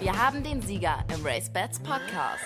Wir haben den Sieger im Race Bats Podcast.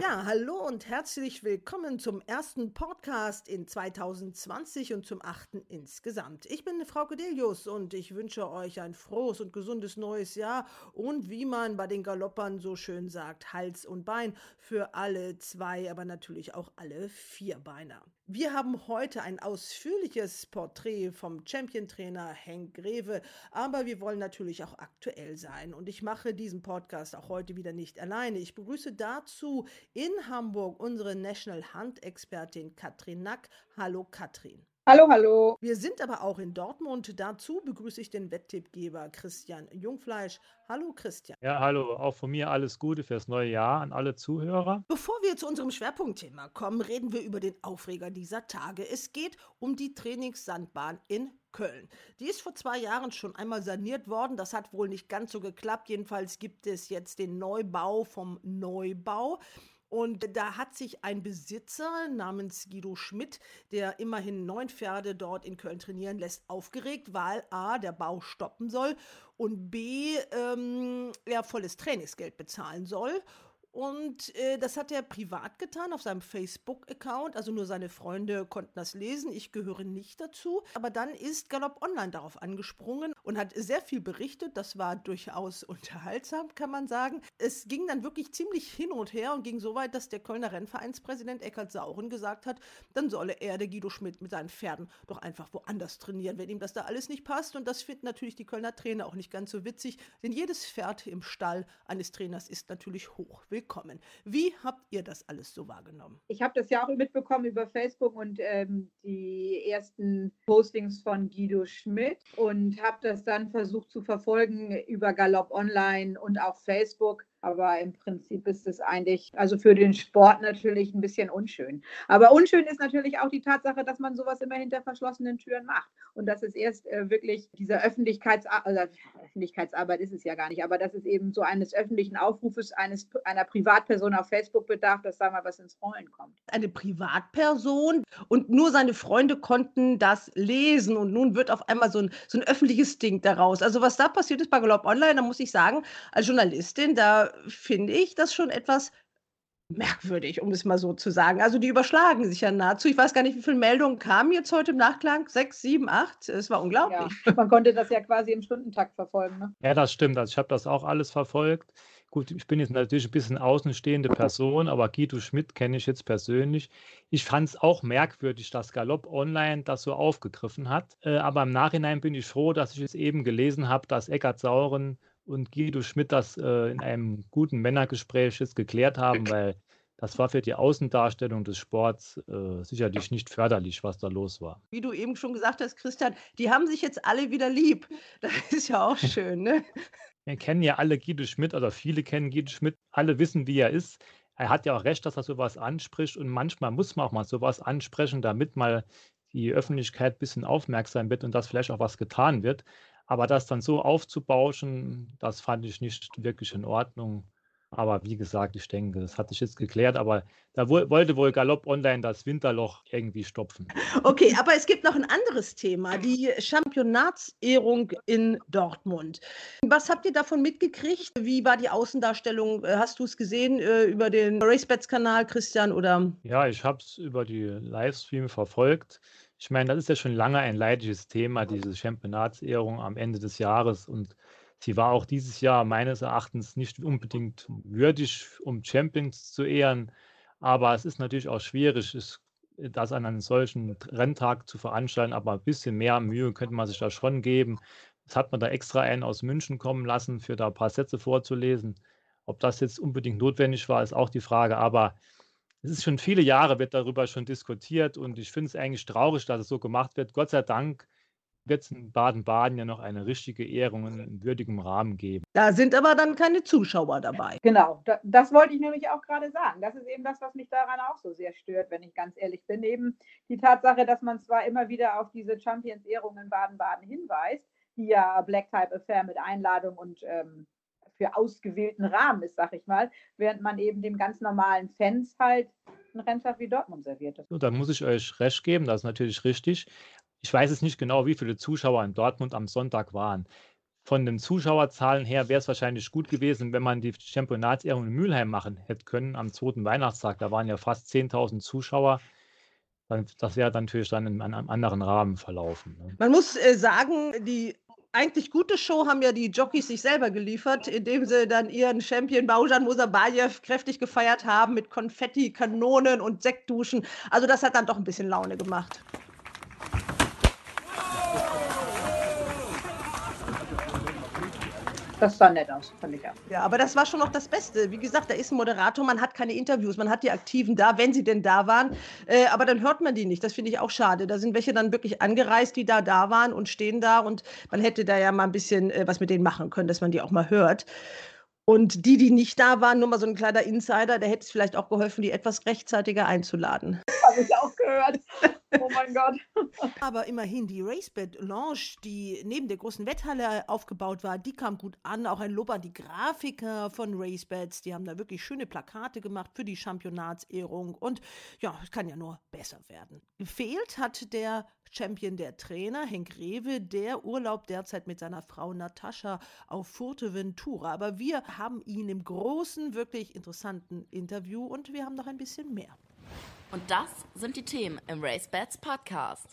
Ja, hallo und herzlich willkommen zum ersten Podcast in 2020 und zum achten insgesamt. Ich bin Frau Codelius und ich wünsche euch ein frohes und gesundes neues Jahr und wie man bei den Galoppern so schön sagt, Hals und Bein für alle zwei, aber natürlich auch alle vier Beiner. Wir haben heute ein ausführliches Porträt vom Champion-Trainer Henk Greve, aber wir wollen natürlich auch aktuell sein. Und ich mache diesen Podcast auch heute wieder nicht alleine. Ich begrüße dazu in Hamburg unsere National Hunt-Expertin Katrin Nack. Hallo Katrin. Hallo, hallo. Wir sind aber auch in Dortmund. Dazu begrüße ich den Wetttippgeber Christian Jungfleisch. Hallo Christian. Ja, hallo. Auch von mir alles Gute fürs neue Jahr an alle Zuhörer. Bevor wir zu unserem Schwerpunktthema kommen, reden wir über den Aufreger dieser Tage. Es geht um die Trainingssandbahn in Köln. Die ist vor zwei Jahren schon einmal saniert worden. Das hat wohl nicht ganz so geklappt. Jedenfalls gibt es jetzt den Neubau vom Neubau. Und da hat sich ein Besitzer namens Guido Schmidt, der immerhin neun Pferde dort in Köln trainieren lässt, aufgeregt, weil A, der Bau stoppen soll und B, ähm, er volles Trainingsgeld bezahlen soll. Und äh, das hat er privat getan auf seinem Facebook-Account. Also nur seine Freunde konnten das lesen. Ich gehöre nicht dazu. Aber dann ist Galopp Online darauf angesprungen und hat sehr viel berichtet. Das war durchaus unterhaltsam, kann man sagen. Es ging dann wirklich ziemlich hin und her und ging so weit, dass der Kölner Rennvereinspräsident Eckhard Sauren gesagt hat, dann solle er, der Guido Schmidt, mit seinen Pferden doch einfach woanders trainieren, wenn ihm das da alles nicht passt. Und das finden natürlich die Kölner Trainer auch nicht ganz so witzig, denn jedes Pferd im Stall eines Trainers ist natürlich hoch willkommen. Wie habt ihr das alles so wahrgenommen? Ich habe das ja auch mitbekommen über Facebook und ähm, die ersten Postings von Guido Schmidt und habe das dann versucht zu verfolgen über Galopp Online und auch Facebook. Aber im Prinzip ist es eigentlich, also für den Sport natürlich ein bisschen unschön. Aber unschön ist natürlich auch die Tatsache, dass man sowas immer hinter verschlossenen Türen macht. Und dass es erst äh, wirklich dieser Öffentlichkeitsarbeit, also Öffentlichkeitsarbeit ist es ja gar nicht, aber dass es eben so eines öffentlichen Aufrufes eines, einer Privatperson auf Facebook bedarf, dass da mal was ins Rollen kommt. Eine Privatperson und nur seine Freunde konnten das lesen und nun wird auf einmal so ein, so ein öffentliches Ding daraus. Also was da passiert ist bei Galopp Online, da muss ich sagen, als Journalistin, da finde ich das schon etwas merkwürdig, um es mal so zu sagen. Also die überschlagen sich ja nahezu. Ich weiß gar nicht, wie viele Meldungen kamen jetzt heute im Nachklang. Sechs, sieben, acht. Es war unglaublich. Ja, man konnte das ja quasi im Stundentakt verfolgen. Ne? Ja, das stimmt. Also ich habe das auch alles verfolgt. Gut, ich bin jetzt natürlich ein bisschen außenstehende Person, aber Guido Schmidt kenne ich jetzt persönlich. Ich fand es auch merkwürdig, dass Galopp Online das so aufgegriffen hat. Äh, aber im Nachhinein bin ich froh, dass ich es eben gelesen habe, dass Eckart Sauren und Guido Schmidt das äh, in einem guten Männergespräch jetzt geklärt haben, weil das war für die Außendarstellung des Sports äh, sicherlich nicht förderlich, was da los war. Wie du eben schon gesagt hast, Christian, die haben sich jetzt alle wieder lieb. Das ist ja auch schön, ne? Wir kennen ja alle Guido Schmidt oder viele kennen Guido Schmidt, alle wissen, wie er ist. Er hat ja auch recht, dass er sowas anspricht und manchmal muss man auch mal sowas ansprechen, damit mal die Öffentlichkeit ein bisschen aufmerksam wird und dass vielleicht auch was getan wird. Aber das dann so aufzubauschen, das fand ich nicht wirklich in Ordnung. Aber wie gesagt, ich denke, das hat sich jetzt geklärt, aber da wo, wollte wohl Galopp Online das Winterloch irgendwie stopfen. Okay, aber es gibt noch ein anderes Thema, die Championatsehrung in Dortmund. Was habt ihr davon mitgekriegt? Wie war die Außendarstellung? Hast du es gesehen äh, über den RaceBets-Kanal, Christian? Oder? Ja, ich habe es über die Livestream verfolgt. Ich meine, das ist ja schon lange ein leidiges Thema, diese Championatsehrung am Ende des Jahres. Und sie war auch dieses Jahr meines Erachtens nicht unbedingt würdig, um Champions zu ehren. Aber es ist natürlich auch schwierig, das an einem solchen Renntag zu veranstalten. Aber ein bisschen mehr Mühe könnte man sich da schon geben. Das hat man da extra einen aus München kommen lassen, für da ein paar Sätze vorzulesen. Ob das jetzt unbedingt notwendig war, ist auch die Frage. Aber es ist schon viele Jahre, wird darüber schon diskutiert und ich finde es eigentlich traurig, dass es so gemacht wird. Gott sei Dank wird es in Baden-Baden ja noch eine richtige Ehrung in würdigem Rahmen geben. Da sind aber dann keine Zuschauer dabei. Genau, da, das wollte ich nämlich auch gerade sagen. Das ist eben das, was mich daran auch so sehr stört, wenn ich ganz ehrlich bin. Eben die Tatsache, dass man zwar immer wieder auf diese Champions-Ehrung in Baden-Baden hinweist, die ja Black Type Affair mit Einladung und ähm, für ausgewählten Rahmen ist, sag ich mal, während man eben dem ganz normalen Fans halt einen Renntag wie Dortmund serviert. So, dann muss ich euch recht geben, das ist natürlich richtig. Ich weiß es nicht genau, wie viele Zuschauer in Dortmund am Sonntag waren. Von den Zuschauerzahlen her wäre es wahrscheinlich gut gewesen, wenn man die Championatsehrung in Mülheim machen hätte können am zweiten Weihnachtstag. Da waren ja fast 10.000 Zuschauer. Das wäre natürlich dann in einem anderen Rahmen verlaufen. Ne? Man muss äh, sagen, die eigentlich gute Show haben ja die Jockeys sich selber geliefert, indem sie dann ihren Champion Baujan Musabayev kräftig gefeiert haben mit Konfetti, Kanonen und Sektduschen. Also das hat dann doch ein bisschen Laune gemacht. Das sah nett aus, fand ich auch. Ja, aber das war schon noch das Beste. Wie gesagt, da ist ein Moderator, man hat keine Interviews, man hat die Aktiven da, wenn sie denn da waren. Äh, aber dann hört man die nicht. Das finde ich auch schade. Da sind welche dann wirklich angereist, die da da waren und stehen da. Und man hätte da ja mal ein bisschen äh, was mit denen machen können, dass man die auch mal hört. Und die, die nicht da waren, nur mal so ein kleiner Insider, der hätte es vielleicht auch geholfen, die etwas rechtzeitiger einzuladen. Habe ich auch gehört. Oh mein Gott. Aber immerhin, die Racebed Lounge, die neben der großen Wetthalle aufgebaut war, die kam gut an. Auch ein Lob an die Grafiker von Racebeds. Die haben da wirklich schöne Plakate gemacht für die Championatsehrung. Und ja, es kann ja nur besser werden. Gefehlt hat der Champion der Trainer, Henk Rewe, der Urlaub derzeit mit seiner Frau Natascha auf Fuerteventura. Aber wir haben ihn im großen, wirklich interessanten Interview und wir haben noch ein bisschen mehr. Und das sind die Themen im Race Bats Podcast.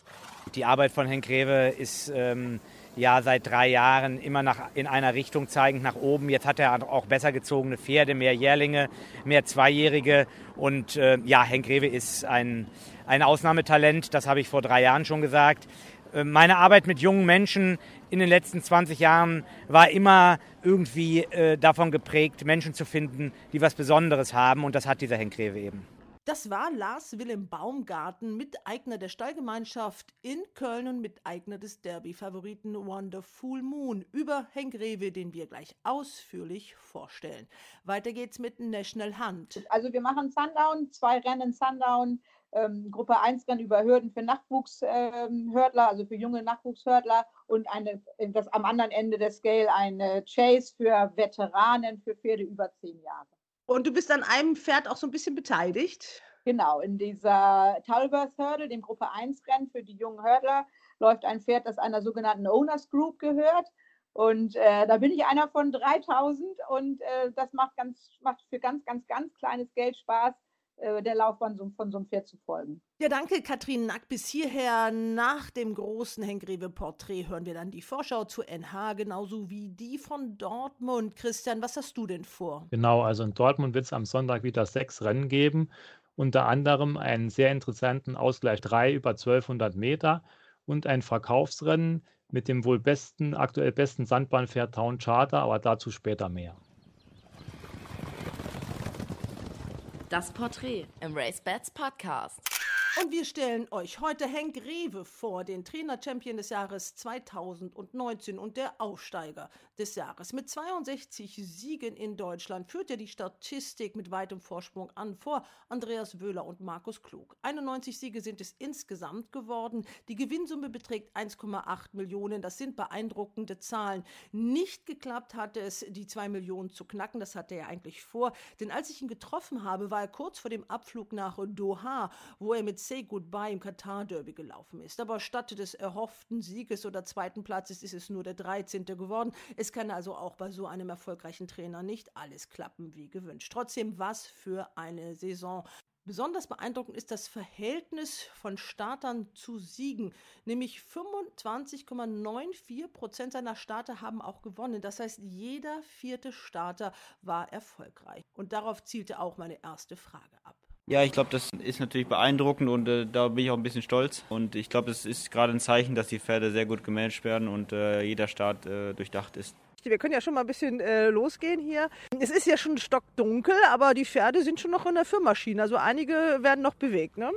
Die Arbeit von Henk Rewe ist ähm, ja seit drei Jahren immer nach, in einer Richtung zeigend nach oben. Jetzt hat er auch besser gezogene Pferde, mehr Jährlinge, mehr Zweijährige. Und äh, ja, Henk Rewe ist ein, ein Ausnahmetalent, das habe ich vor drei Jahren schon gesagt. Äh, meine Arbeit mit jungen Menschen in den letzten 20 Jahren war immer irgendwie äh, davon geprägt, Menschen zu finden, die was Besonderes haben. Und das hat dieser Henk Rewe eben. Das war Lars Willem Baumgarten, Miteigner der Stallgemeinschaft in Köln und Miteigner des Derby-Favoriten Wonderful Moon über Henk Rewe, den wir gleich ausführlich vorstellen. Weiter geht's mit National Hunt. Also wir machen Sundown, zwei Rennen Sundown, ähm, Gruppe 1 Rennen über Hürden für Nachwuchshördler, ähm, also für junge Nachwuchshördler und eine, das am anderen Ende der Scale eine Chase für Veteranen, für Pferde über zehn Jahre. Und du bist an einem Pferd auch so ein bisschen beteiligt. Genau, in dieser Talbers Hurdle, dem Gruppe 1 Rennen für die jungen Hurdler, läuft ein Pferd, das einer sogenannten Owners Group gehört. Und äh, da bin ich einer von 3000 und äh, das macht, ganz, macht für ganz, ganz, ganz kleines Geld Spaß, der Laufbahn von so einem Pferd zu folgen. Ja, danke, Katrin Nack. Bis hierher. Nach dem großen Hengreve-Porträt hören wir dann die Vorschau zu NH, genauso wie die von Dortmund. Christian, was hast du denn vor? Genau, also in Dortmund wird es am Sonntag wieder sechs Rennen geben. Unter anderem einen sehr interessanten Ausgleich 3 über 1200 Meter und ein Verkaufsrennen mit dem wohl besten, aktuell besten Sandbahnpferd Town Charter, aber dazu später mehr. Das Porträt im Race Bats Podcast. Und wir stellen euch heute Henk Rewe vor, den Trainer-Champion des Jahres 2019 und der Aufsteiger des Jahres. Mit 62 Siegen in Deutschland führt er die Statistik mit weitem Vorsprung an vor Andreas Wöhler und Markus Klug. 91 Siege sind es insgesamt geworden. Die Gewinnsumme beträgt 1,8 Millionen. Das sind beeindruckende Zahlen. Nicht geklappt hatte es, die 2 Millionen zu knacken. Das hatte er eigentlich vor. Denn als ich ihn getroffen habe, war er kurz vor dem Abflug nach Doha, wo er mit Say Goodbye im Katar-Derby gelaufen ist. Aber statt des erhofften Sieges oder zweiten Platzes ist es nur der 13. geworden. Es kann also auch bei so einem erfolgreichen Trainer nicht alles klappen wie gewünscht. Trotzdem, was für eine Saison. Besonders beeindruckend ist das Verhältnis von Startern zu Siegen, nämlich 25,94 Prozent seiner Starter haben auch gewonnen. Das heißt, jeder vierte Starter war erfolgreich. Und darauf zielte auch meine erste Frage ab. Ja, ich glaube, das ist natürlich beeindruckend und äh, da bin ich auch ein bisschen stolz. Und ich glaube, es ist gerade ein Zeichen, dass die Pferde sehr gut gemanagt werden und äh, jeder Start äh, durchdacht ist. Wir können ja schon mal ein bisschen äh, losgehen hier. Es ist ja schon stockdunkel, aber die Pferde sind schon noch in der Firmaschine. Also einige werden noch bewegt, ne?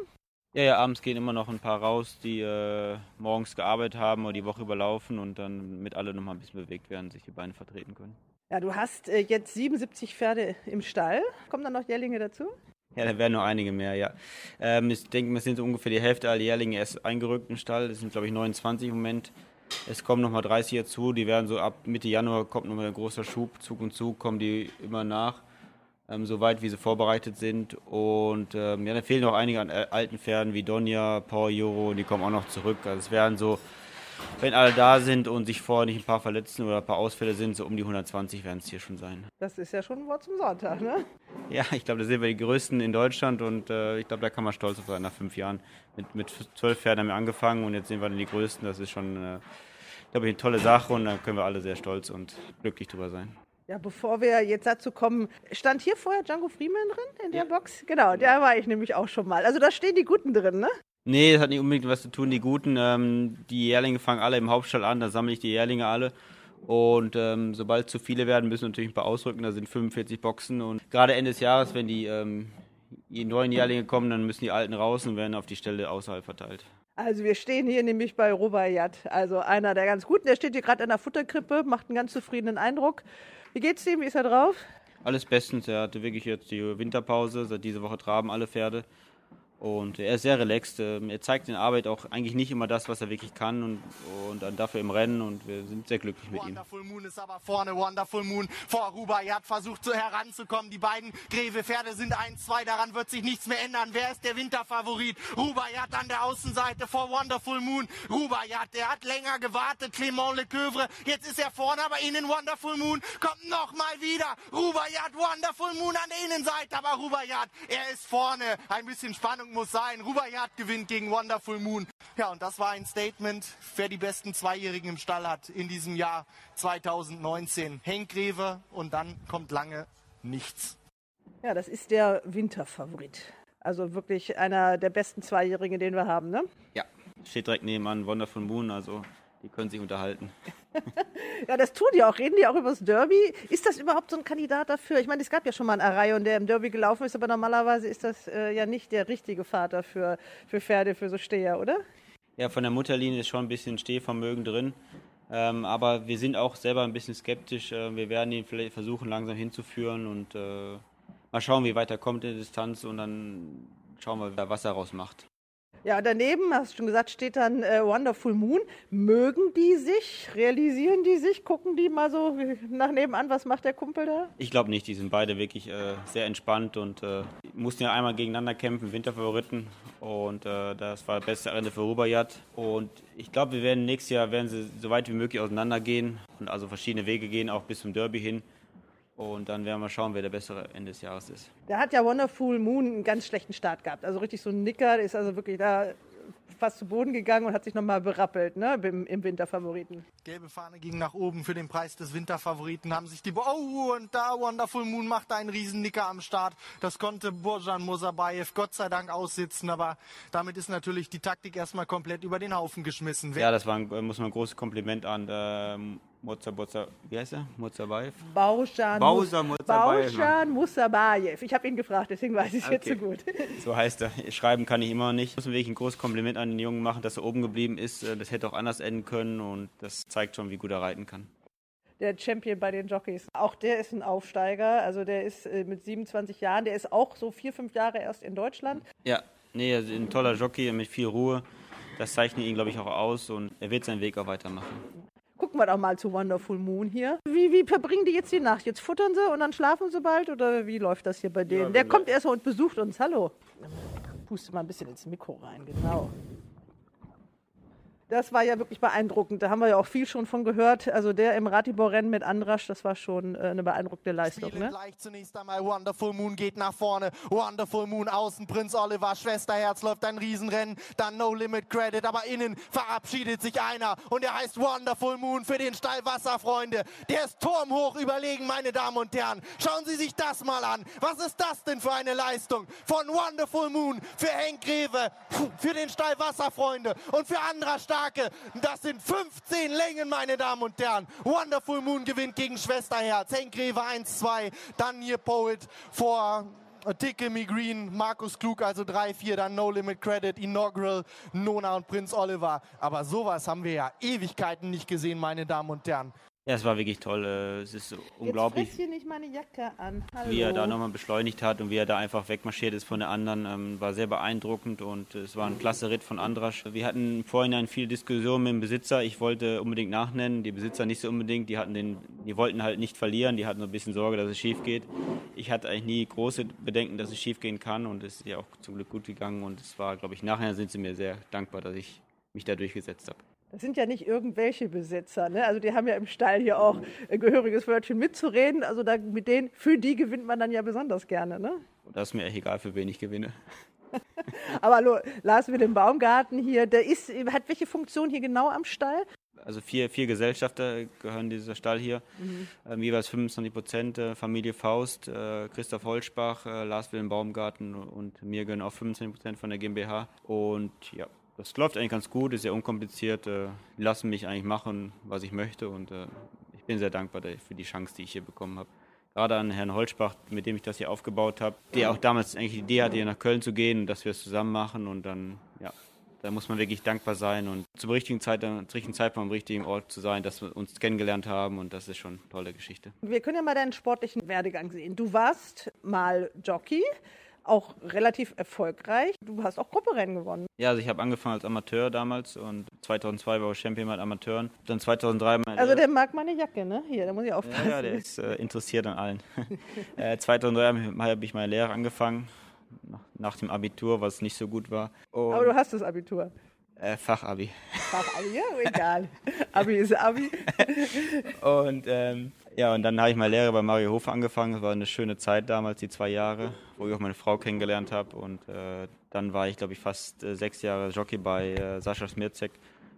Ja, ja, abends gehen immer noch ein paar raus, die äh, morgens gearbeitet haben oder die Woche überlaufen und dann mit alle noch mal ein bisschen bewegt werden, sich die Beine vertreten können. Ja, du hast äh, jetzt 77 Pferde im Stall. Kommen dann noch Jährlinge dazu? Ja, da werden noch einige mehr, ja. Ähm, ich denke, wir sind so ungefähr die Hälfte aller Jährlinge erst eingerückt im Stall. Das sind, glaube ich, 29 im Moment. Es kommen nochmal 30 dazu. Die werden so ab Mitte Januar kommt nochmal ein großer Schub. Zug und Zug kommen die immer nach. ähm, so weit, wie sie vorbereitet sind. Und ähm, ja, da fehlen noch einige an äh, alten Pferden wie Donja, Paul Juro, die kommen auch noch zurück. Also es werden so, wenn alle da sind und sich vorher nicht ein paar verletzen oder ein paar Ausfälle sind, so um die 120 werden es hier schon sein. Das ist ja schon ein Wort zum Sonntag, ne? Ja, ich glaube, da sind wir die Größten in Deutschland und äh, ich glaube, da kann man stolz auf sein nach fünf Jahren. Mit, mit zwölf Pferden haben wir angefangen und jetzt sind wir dann die Größten. Das ist schon, äh, glaube ich, eine tolle Sache und da können wir alle sehr stolz und glücklich drüber sein. Ja, bevor wir jetzt dazu kommen, stand hier vorher Django Freeman drin in der Box? Genau, da war ich nämlich auch schon mal. Also da stehen die Guten drin, ne? Nee, das hat nicht unbedingt was zu tun. Die Guten, ähm, die Jährlinge fangen alle im Hauptstall an, da sammle ich die Jährlinge alle. Und ähm, sobald zu viele werden, müssen wir natürlich ein paar ausrücken. Da sind 45 Boxen. Und gerade Ende des Jahres, wenn die, ähm, die neuen Jährlinge kommen, dann müssen die alten raus und werden auf die Stelle außerhalb verteilt. Also wir stehen hier nämlich bei Rubaiyat, also einer der ganz Guten. Der steht hier gerade in der Futterkrippe, macht einen ganz zufriedenen Eindruck. Wie geht's ihm? Wie ist er drauf? Alles bestens. Er hatte wirklich jetzt die Winterpause. Seit dieser Woche traben alle Pferde. Und er ist sehr relaxed. Ähm, Er zeigt in Arbeit auch eigentlich nicht immer das, was er wirklich kann und, und dann dafür im Rennen und wir sind sehr glücklich mit ihm. Wonderful Moon ist aber vorne. Wonderful Moon vor Rubaiyat versucht so heranzukommen. Die beiden Greve-Pferde sind 1-2. Daran wird sich nichts mehr ändern. Wer ist der Winterfavorit? Rubaiyat an der Außenseite vor Wonderful Moon. Rubaiyat, der hat länger gewartet. Clément Lecoeuvre. Jetzt ist er vorne, aber innen Wonderful Moon kommt nochmal wieder. Rubaiyat, Wonderful Moon an der Innenseite. Aber Rubaiyat, er ist vorne. Ein bisschen Spannung muss sein. Rubaiyat gewinnt gegen Wonderful Moon. Ja, und das war ein Statement, wer die besten Zweijährigen im Stall hat in diesem Jahr 2019. Henk Greve und dann kommt lange nichts. Ja, das ist der Winterfavorit. Also wirklich einer der besten Zweijährigen, den wir haben, ne? Ja, steht direkt nebenan Wonderful Moon, also die können sich unterhalten. Ja, das tun die auch. Reden die auch über das Derby? Ist das überhaupt so ein Kandidat dafür? Ich meine, es gab ja schon mal einen Arayon, der im Derby gelaufen ist, aber normalerweise ist das äh, ja nicht der richtige Vater für, für Pferde, für so Steher, oder? Ja, von der Mutterlinie ist schon ein bisschen Stehvermögen drin. Ähm, aber wir sind auch selber ein bisschen skeptisch. Äh, wir werden ihn vielleicht versuchen, langsam hinzuführen und äh, mal schauen, wie weit er kommt in der Distanz und dann schauen wir, was er daraus macht. Ja, daneben, hast du schon gesagt, steht dann äh, Wonderful Moon. Mögen die sich? Realisieren die sich? Gucken die mal so nach nebenan, was macht der Kumpel da? Ich glaube nicht, die sind beide wirklich äh, sehr entspannt und äh, mussten ja einmal gegeneinander kämpfen, Winterfavoriten. Und äh, das war das beste Ende für Rubaiyat. Und ich glaube, wir werden nächstes Jahr werden sie so weit wie möglich auseinandergehen und also verschiedene Wege gehen, auch bis zum Derby hin. Und dann werden wir schauen, wer der bessere Ende des Jahres ist. Da hat ja Wonderful Moon einen ganz schlechten Start gehabt. Also richtig so ein Nicker, der ist also wirklich da fast zu Boden gegangen und hat sich nochmal berappelt, ne, im, im Winterfavoriten. Gelbe Fahne ging nach oben für den Preis des Winterfavoriten. Haben sich die. Bo oh, und da Wonderful Moon machte einen Riesennicker am Start. Das konnte Burjan Mosabayev Gott sei Dank aussitzen. Aber damit ist natürlich die Taktik erstmal komplett über den Haufen geschmissen. Wer Ja, das war ein, muss man ein großes Kompliment an ähm, Moza, Moza, wie heißt er? Mozabayev? Bauschan, Bauser Musabayev. Bauschan Musabayev. Ich habe ihn gefragt, deswegen weiß ich es jetzt so Okay. gut. So heißt er. Schreiben kann ich immer nicht. Muss wirklich ein großes Kompliment an den Jungen machen, dass er oben geblieben ist. Äh, Das hätte auch anders enden können und das zeigt schon, wie gut er reiten kann. Der Champion bei den Jockeys. Auch der ist ein Aufsteiger. Also der ist äh, mit 27 Jahren, der ist auch so vier, fünf Jahre erst in Deutschland. Ja, nee, er ist ein toller Jockey mit viel Ruhe. Das zeichnet ihn, glaube ich, auch aus und er wird seinen Weg auch weitermachen. Gucken wir doch mal zu Wonderful Moon hier. Wie, wie verbringen die jetzt die Nacht? Jetzt futtern sie und dann schlafen sie bald? Oder wie läuft das hier bei denen? Der wenn kommt erst mal und besucht uns. Hallo. Puste mal ein bisschen ins Mikro rein, genau. Das war ja wirklich beeindruckend. Da haben wir ja auch viel schon von gehört. Also der im Ratibor-Rennen mit Andrasch, das war schon äh, eine beeindruckende Leistung. Spielen Ne? gleich zunächst einmal Wonderful Moon geht nach vorne. Wonderful Moon außen, Prinz Oliver, Schwesterherz läuft ein Riesenrennen. Dann No Limit Credit, aber innen verabschiedet sich einer. Und er heißt Wonderful Moon für den Stall Wasserfreunde. Der ist turmhoch überlegen, meine Damen und Herren. Schauen Sie sich das mal an. Was ist das denn für eine Leistung von Wonderful Moon für Henk Greve, für den Stall Wasserfreunde und für Andra Starke. Das sind 15 Längen, meine Damen und Herren. Wonderful Moon gewinnt gegen Schwesterherz. Henk Greve 1-2. Dann hier Poet vor Tickemy Green, Markus Klug, also 3-4, dann No Limit Credit, Inaugural, Nona und Prinz Oliver. Aber sowas haben wir ja Ewigkeiten nicht gesehen, meine Damen und Herren. Ja, es war wirklich toll. äh, Es ist unglaublich. Jetzt hier nicht meine Jacke an. Hallo. wie er da nochmal beschleunigt hat und wie er da einfach wegmarschiert ist von der anderen, ähm, war sehr beeindruckend und es war ein klasse Ritt von Andrasch. Wir hatten im Vorhinein viel Diskussion mit dem Besitzer. Ich wollte unbedingt nachnennen, die Besitzer nicht so unbedingt. Die, hatten den, die wollten halt nicht verlieren, die hatten so ein bisschen Sorge, dass es schief geht. Ich hatte eigentlich nie große Bedenken, dass es schief gehen kann und es ist ja auch zum Glück gut gegangen und es war, glaube ich, nachher sind sie mir sehr dankbar, dass ich mich da durchgesetzt habe. Das sind ja nicht irgendwelche Besitzer. Ne? Also die haben ja im Stall hier auch ein gehöriges Wörtchen mitzureden. Also da, mit denen, für die gewinnt man dann ja besonders gerne. Ne? Das ist mir echt egal, für wen ich gewinne. Aber hallo, Lars mit dem Baumgarten hier, der ist, hat welche Funktion hier genau am Stall? Also vier, vier Gesellschafter gehören dieser Stall hier, ähm, jeweils 25 Prozent. Äh, Familie Faust, äh, Christoph Holzbach, äh, Lars Wilhelm Baumgarten und mir gehören auch 25 Prozent von der GmbH. Und ja, das läuft eigentlich ganz gut, ist sehr unkompliziert. Äh, lassen mich eigentlich machen, was ich möchte und äh, ich bin sehr dankbar da- für die Chance, die ich hier bekommen habe. Gerade an Herrn Holzbach, mit dem ich das hier aufgebaut habe, der auch damals eigentlich die Idee hatte, hier nach Köln zu gehen und dass wir es zusammen machen und dann, ja, da muss man wirklich dankbar sein und zum richtigen, Zeit, zum richtigen Zeitpunkt am richtigen Ort zu sein, dass wir uns kennengelernt haben und das ist schon eine tolle Geschichte. Wir können ja mal deinen sportlichen Werdegang sehen. Du warst mal Jockey, auch relativ erfolgreich. Du hast auch Grupperennen gewonnen. Ja, also ich habe angefangen als Amateur damals und 2002 war ich Champion mit Amateuren. Dann 2003 mein Also der mag meine Jacke, ne? Hier, da muss ich ja, aufpassen. ja, der ist äh, interessiert an allen. äh, 2003 habe ich meine Lehre angefangen, nach, nach dem Abitur, was nicht so gut war. Und, Aber du hast das Abitur. äh, Fachabi. Fachabi, ja, egal. Abi ist Abi. Und ähm, ja, und dann habe ich meine Lehre bei Mario Hofer angefangen. Das war eine schöne Zeit damals, die zwei Jahre, wo ich auch meine Frau kennengelernt habe. Und äh, dann war ich, glaube ich, fast äh, sechs Jahre Jockey bei äh, Sascha Smircek.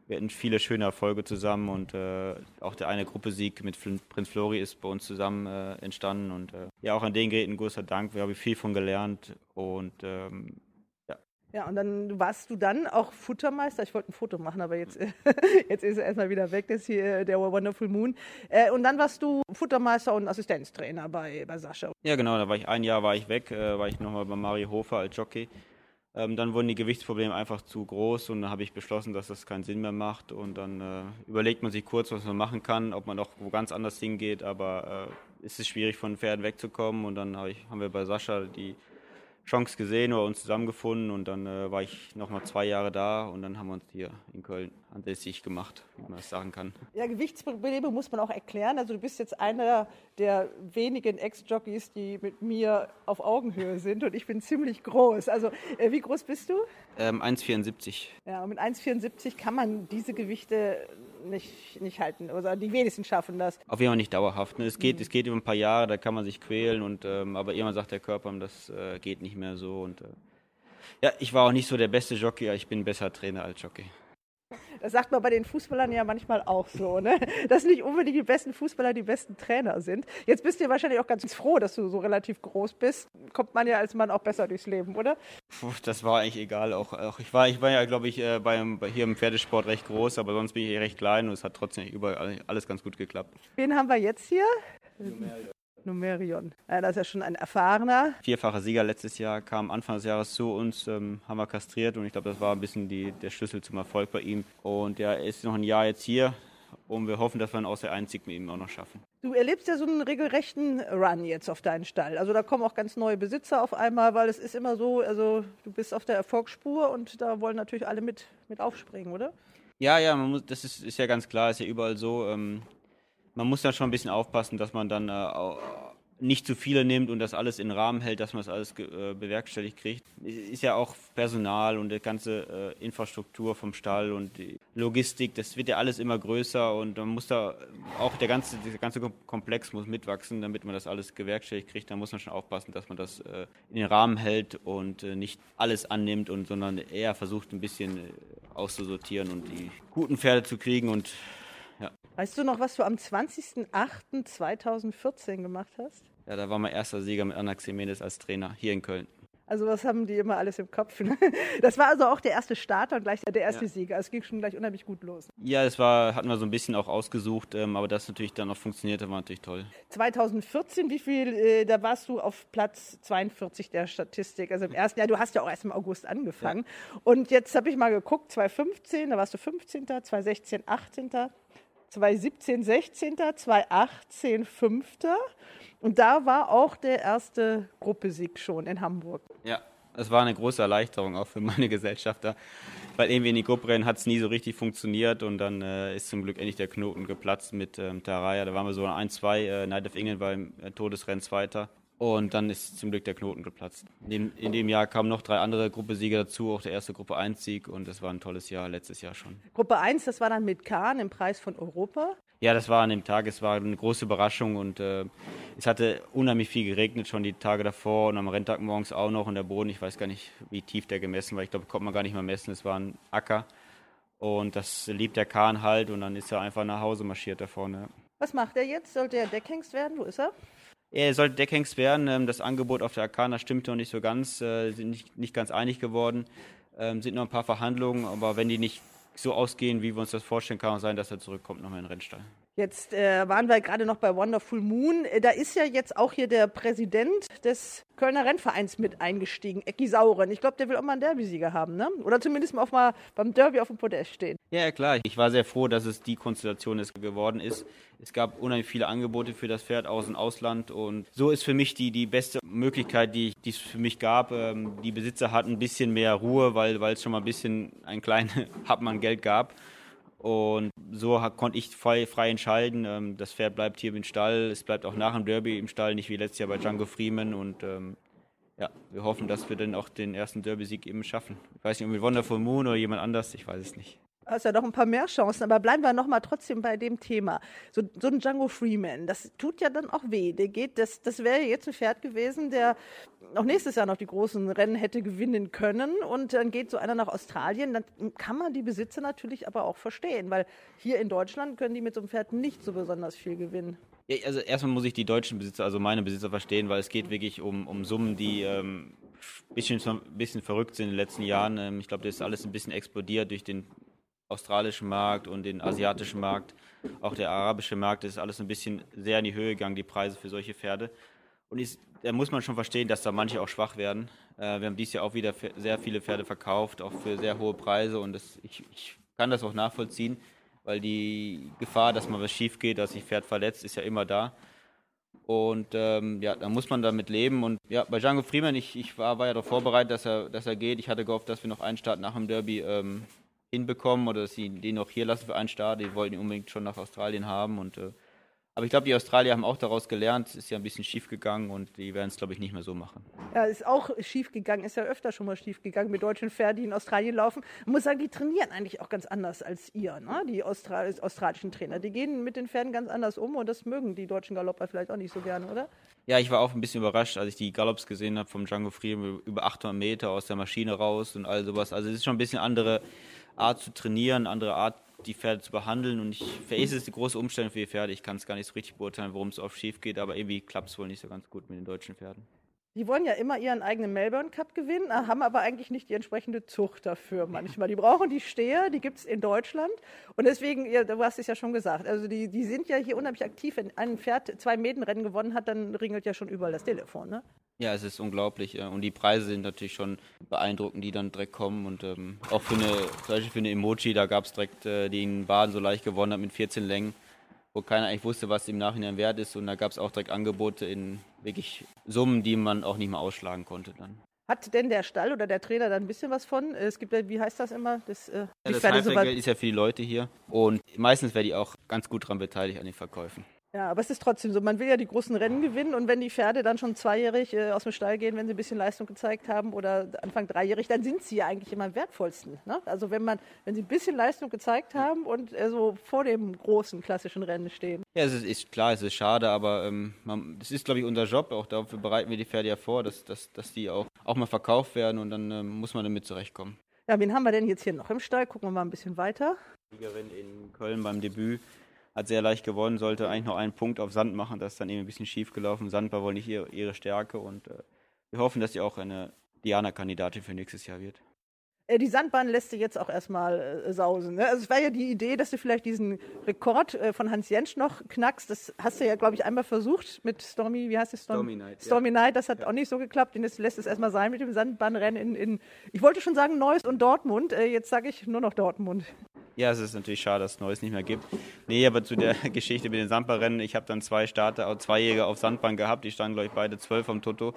Wir hatten viele schöne Erfolge zusammen und äh, auch der eine Gruppesieg mit Fl Prinz Flori ist bei uns zusammen äh, entstanden. Und äh, ja, auch an den Geräten großer Dank. Wir haben viel von gelernt und ähm, Ja, und dann warst du dann auch Futtermeister. Ich wollte ein Foto machen, aber jetzt, jetzt ist er erstmal wieder weg. Das ist hier der Wonderful Moon. Äh, und dann warst du Futtermeister und Assistenztrainer bei, bei Sascha. Ja, genau, da war ich ein Jahr war ich weg, äh, war ich nochmal bei Mario Hofer als Jockey. Ähm, dann wurden die Gewichtsprobleme einfach zu groß und dann habe ich beschlossen, dass das keinen Sinn mehr macht. Und dann äh, überlegt man sich kurz, was man machen kann, ob man auch wo ganz anders hingeht. Aber äh, es ist schwierig, von Pferden wegzukommen. Und dann hab ich, haben wir bei Sascha die Chance gesehen oder uns zusammengefunden. Und dann äh, war ich nochmal zwei Jahre da und dann haben wir uns hier in Köln ansässig gemacht, wie man das sagen kann. Ja, Gewichtsprobleme muss man auch erklären. Also du bist jetzt einer der wenigen Ex-Jockeys, die mit mir auf Augenhöhe sind und ich bin ziemlich groß. Also äh, wie groß bist du? Ähm, 1,74. Ja, und mit 1,74 kann man diese Gewichte nicht, nicht halten. Oder die wenigsten schaffen das. Auf jeden Fall nicht dauerhaft. Ne? Es, geht, es geht über ein paar Jahre, da kann man sich quälen, und, ähm, aber irgendwann sagt der Körper, das äh, geht nicht mehr so. Und, äh, ja, ich war auch nicht so der beste Jockey, ich bin besser Trainer als Jockey. Das sagt man bei den Fußballern ja manchmal auch so, ne? dass nicht unbedingt die besten Fußballer die besten Trainer sind. Jetzt bist du ja wahrscheinlich auch ganz froh, dass du so relativ groß bist. Kommt man ja als Mann auch besser durchs Leben, oder? Puh, das war eigentlich egal. Auch, auch ich, war, ich war ja, glaube ich, äh, beim, bei, hier im Pferdesport recht groß, aber sonst bin ich recht klein und es hat trotzdem überall alles ganz gut geklappt. Wen haben wir jetzt hier? Numerion. Ja, das ist ja schon ein erfahrener. Vierfacher Sieger letztes Jahr kam Anfang des Jahres zu uns, ähm, haben wir kastriert und ich glaube, das war ein bisschen die, der Schlüssel zum Erfolg bei ihm. Und ja, er ist noch ein Jahr jetzt hier und wir hoffen, dass wir ihn aus der Einzig mit ihm auch noch schaffen. Du erlebst ja so einen regelrechten Run jetzt auf deinen Stall. Also da kommen auch ganz neue Besitzer auf einmal, weil es ist immer so, also du bist auf der Erfolgsspur und da wollen natürlich alle mit, mit aufspringen, oder? Ja, ja, muss, das ist, ist ja ganz klar, ist ja überall so. Ähm, man muss da schon ein bisschen aufpassen, dass man dann äh, nicht zu viele nimmt und das alles in Rahmen hält, dass man das alles äh, bewerkstelligt kriegt. Ist ja auch Personal und die ganze äh, Infrastruktur vom Stall und die Logistik, das wird ja alles immer größer und man muss da auch der ganze, dieser ganze Kom- Komplex muss mitwachsen, damit man das alles gewerkstelligt kriegt. Da muss man schon aufpassen, dass man das äh, in den Rahmen hält und äh, nicht alles annimmt und sondern eher versucht ein bisschen äh, auszusortieren und die guten Pferde zu kriegen und Weißt du noch, was du am 20.08.2014 gemacht hast? Ja, da war mein erster Sieger mit Anna Ximenes als Trainer hier in Köln. Also was haben die immer alles im Kopf? ne? Das war also auch der erste Starter und gleich der erste Ja. Sieger. Es ging schon gleich unheimlich gut los. Ja, das war, hatten wir so ein bisschen auch ausgesucht, ähm, aber das natürlich dann noch funktionierte, war natürlich toll. 2014, wie viel, äh, da warst du auf Platz 42 der Statistik, also im ersten Jahr, du hast ja auch erst im August angefangen. Und jetzt habe ich mal geguckt, 2015, da warst du 15., 2016 18., 2017 16., 2018 5. Und da war auch der erste Gruppesieg schon in Hamburg. Ja, es war eine große Erleichterung auch für meine Gesellschafter, weil irgendwie in die Grupperennen hat es nie so richtig funktioniert und dann äh, ist zum Glück endlich der Knoten geplatzt mit ähm, Taraya. Da waren wir so ein, zwei, äh, Night of England war im äh, Todesrennen Zweiter. Und dann ist zum Glück der Knoten geplatzt. In dem, in dem Jahr kamen noch drei andere Gruppesieger dazu, auch der erste Gruppe 1-Sieg und das war ein tolles Jahr, letztes Jahr schon. Gruppe 1, das war dann mit Kahn im Preis von Europa. Ja, das war an dem Tag, es war eine große Überraschung und äh, es hatte unheimlich viel geregnet schon die Tage davor und am Renntag morgens auch noch und der Boden, ich weiß gar nicht, wie tief der gemessen war, ich glaube, konnte man gar nicht mehr messen, es war ein Acker und das liebt der Kahn halt und dann ist er einfach nach Hause marschiert da vorne. Was macht er jetzt? Sollte er Deckhengst werden? Wo ist er? Er sollte Deckhengst werden. Ähm, das Angebot auf der Arkana stimmte noch nicht so ganz, äh, sind nicht, nicht ganz einig geworden. Ähm, sind noch ein paar Verhandlungen, aber wenn die nicht so ausgehen, wie wir uns das vorstellen, kann es sein, dass er zurückkommt nochmal in den Rennstall. Jetzt äh, waren wir gerade noch bei Wonderful Moon. Äh, Da ist ja jetzt auch hier der Präsident des Kölner Rennvereins mit eingestiegen, Ecki Sauren. Ich glaube, der will auch mal einen Derby-Sieger haben, ne? Oder zumindest mal, auch mal beim Derby auf dem Podest stehen. Ja, klar. Ich war sehr froh, dass es die Konstellation ist geworden ist. Es gab unheimlich viele Angebote für das Pferd aus dem Ausland und so ist für mich die, die beste Möglichkeit, die, die es für mich gab. Ähm, Die Besitzer hatten ein bisschen mehr Ruhe, weil, es schon mal ein bisschen ein kleines Happen Geld gab. Und so konnte ich frei, frei entscheiden. Ähm, Das Pferd bleibt hier im Stall. Es bleibt auch nach dem Derby im Stall, nicht wie letztes Jahr bei Django Freeman. Und ähm, ja, wir hoffen, dass wir dann auch den ersten Derby-Sieg eben schaffen. Ich weiß nicht, ob mit Wonderful Moon oder jemand anders, ich weiß es nicht. Hast ja doch ein paar mehr Chancen, aber bleiben wir noch mal trotzdem bei dem Thema. So, so ein Django Freeman, das tut ja dann auch weh. Der geht, das, das wäre jetzt ein Pferd gewesen, der auch nächstes Jahr noch die großen Rennen hätte gewinnen können. Und dann geht so einer nach Australien. Dann kann man die Besitzer natürlich aber auch verstehen, weil hier in Deutschland können die mit so einem Pferd nicht so besonders viel gewinnen. Ja, also erstmal muss ich die deutschen Besitzer, also meine Besitzer verstehen, weil es geht wirklich um, um Summen, die ähm, bisschen, ein bisschen verrückt sind in den letzten Jahren. Ähm, ich glaube, das ist alles ein bisschen explodiert durch den australischen Markt und den asiatischen Markt. Auch der arabische Markt ist alles ein bisschen sehr in die Höhe gegangen, die Preise für solche Pferde. Und ich, da muss man schon verstehen, dass da manche auch schwach werden. Äh, wir haben dieses Jahr auch wieder sehr viele Pferde verkauft, auch für sehr hohe Preise. Und das, ich, ich kann das auch nachvollziehen, weil die Gefahr, dass mal was schief geht, dass sich Pferd verletzt, ist ja immer da. Und ähm, ja, da muss man damit leben. Und ja, bei Django Freeman, ich, ich war, war ja darauf vorbereitet, dass er, dass er geht. Ich hatte gehofft, dass wir noch einen Start nach dem Derby ähm, hinbekommen oder dass sie den noch hier lassen für einen Start. Die wollten ihn unbedingt schon nach Australien haben. Und, äh, aber ich glaube, die Australier haben auch daraus gelernt. Es ist ja ein bisschen schief gegangen und die werden es, glaube ich, nicht mehr so machen. Ja, ist auch schief gegangen, ist ja öfter schon mal schief gegangen mit deutschen Pferden, die in Australien laufen. Man muss sagen, die trainieren eigentlich auch ganz anders als ihr, ne? die Austral australischen Trainer. Die gehen mit den Pferden ganz anders um und das mögen die deutschen Galopper vielleicht auch nicht so gerne, oder? Ja, ich war auch ein bisschen überrascht, als ich die Gallops gesehen habe vom Django Freeman über 800 Meter aus der Maschine raus und all sowas. Also es ist schon ein bisschen andere Art zu trainieren, andere Art, die Pferde zu behandeln. Und ich, für es ist eine große Umstellung für die Pferde. Ich kann es gar nicht so richtig beurteilen, worum es oft schief geht, aber irgendwie klappt es wohl nicht so ganz gut mit den deutschen Pferden. Die wollen ja immer ihren eigenen Melbourne Cup gewinnen, haben aber eigentlich nicht die entsprechende Zucht dafür manchmal. Die brauchen die Steher, die gibt es in Deutschland. Und deswegen, ja, du hast es ja schon gesagt, also die, die sind ja hier unheimlich aktiv. Wenn ein Pferd zwei Medenrennen gewonnen hat, dann ringelt ja schon überall das Telefon. Ne? Ja, es ist unglaublich. äh, Und die Preise sind natürlich schon beeindruckend, die dann direkt kommen. Und ähm, auch für eine, zum Beispiel für eine Emoji, da gab es direkt, äh, die in Baden so leicht gewonnen hat mit 14 Längen, wo keiner eigentlich wusste, was im Nachhinein wert ist. Und da gab es auch direkt Angebote in wirklich Summen, die man auch nicht mehr ausschlagen konnte dann. Hat denn der Stall oder der Trainer da ein bisschen was von? Es gibt ja, wie heißt das immer? Das, äh, Ja, das so weit- ist ja für die Leute hier. Und meistens wäre die auch ganz gut daran beteiligt an den Verkäufen. Ja, aber es ist trotzdem so, man will ja die großen Rennen gewinnen und wenn die Pferde dann schon zweijährig äh, aus dem Stall gehen, wenn sie ein bisschen Leistung gezeigt haben oder Anfang dreijährig, dann sind sie ja eigentlich immer am wertvollsten. Ne? Also wenn man, wenn sie ein bisschen Leistung gezeigt haben und äh, so vor dem großen klassischen Rennen stehen. Ja, es ist, ist klar, es ist schade, aber ähm, man, das ist, glaube ich, unser Job. Auch dafür bereiten wir die Pferde ja vor, dass, dass, dass die auch, auch mal verkauft werden und dann ähm, muss man damit zurechtkommen. Ja, wen haben wir denn jetzt hier noch im Stall? Gucken wir mal ein bisschen weiter. Siegerin in Köln beim Debüt hat sehr leicht gewonnen, sollte eigentlich noch einen Punkt auf Sand machen. Das ist dann eben ein bisschen schief gelaufen. Sand war wohl nicht ihre, ihre Stärke und äh, wir hoffen, dass sie auch eine Diana-Kandidatin für nächstes Jahr wird. Äh, Die Sandbahn lässt du jetzt auch erstmal äh, sausen. Ne? Also es war ja die Idee, dass du vielleicht diesen Rekord äh, von Hans Jentsch noch knackst. Das hast du ja, glaube ich, einmal versucht mit Stormy, wie heißt es? Stormy Night, ja. Stormy Night, das hat auch nicht so geklappt. Und jetzt lässt es erstmal sein mit dem Sandbahnrennen in, in, ich wollte schon sagen Neuss und Dortmund. Äh, jetzt sage ich nur noch Dortmund. Ja, es ist natürlich schade, dass es Neues nicht mehr gibt. Nee, aber zu der Geschichte mit den Sandbahnrennen, ich habe dann zwei Starter, zwei Jäger auf Sandbahn gehabt, die standen, glaube ich, beide zwölf am Toto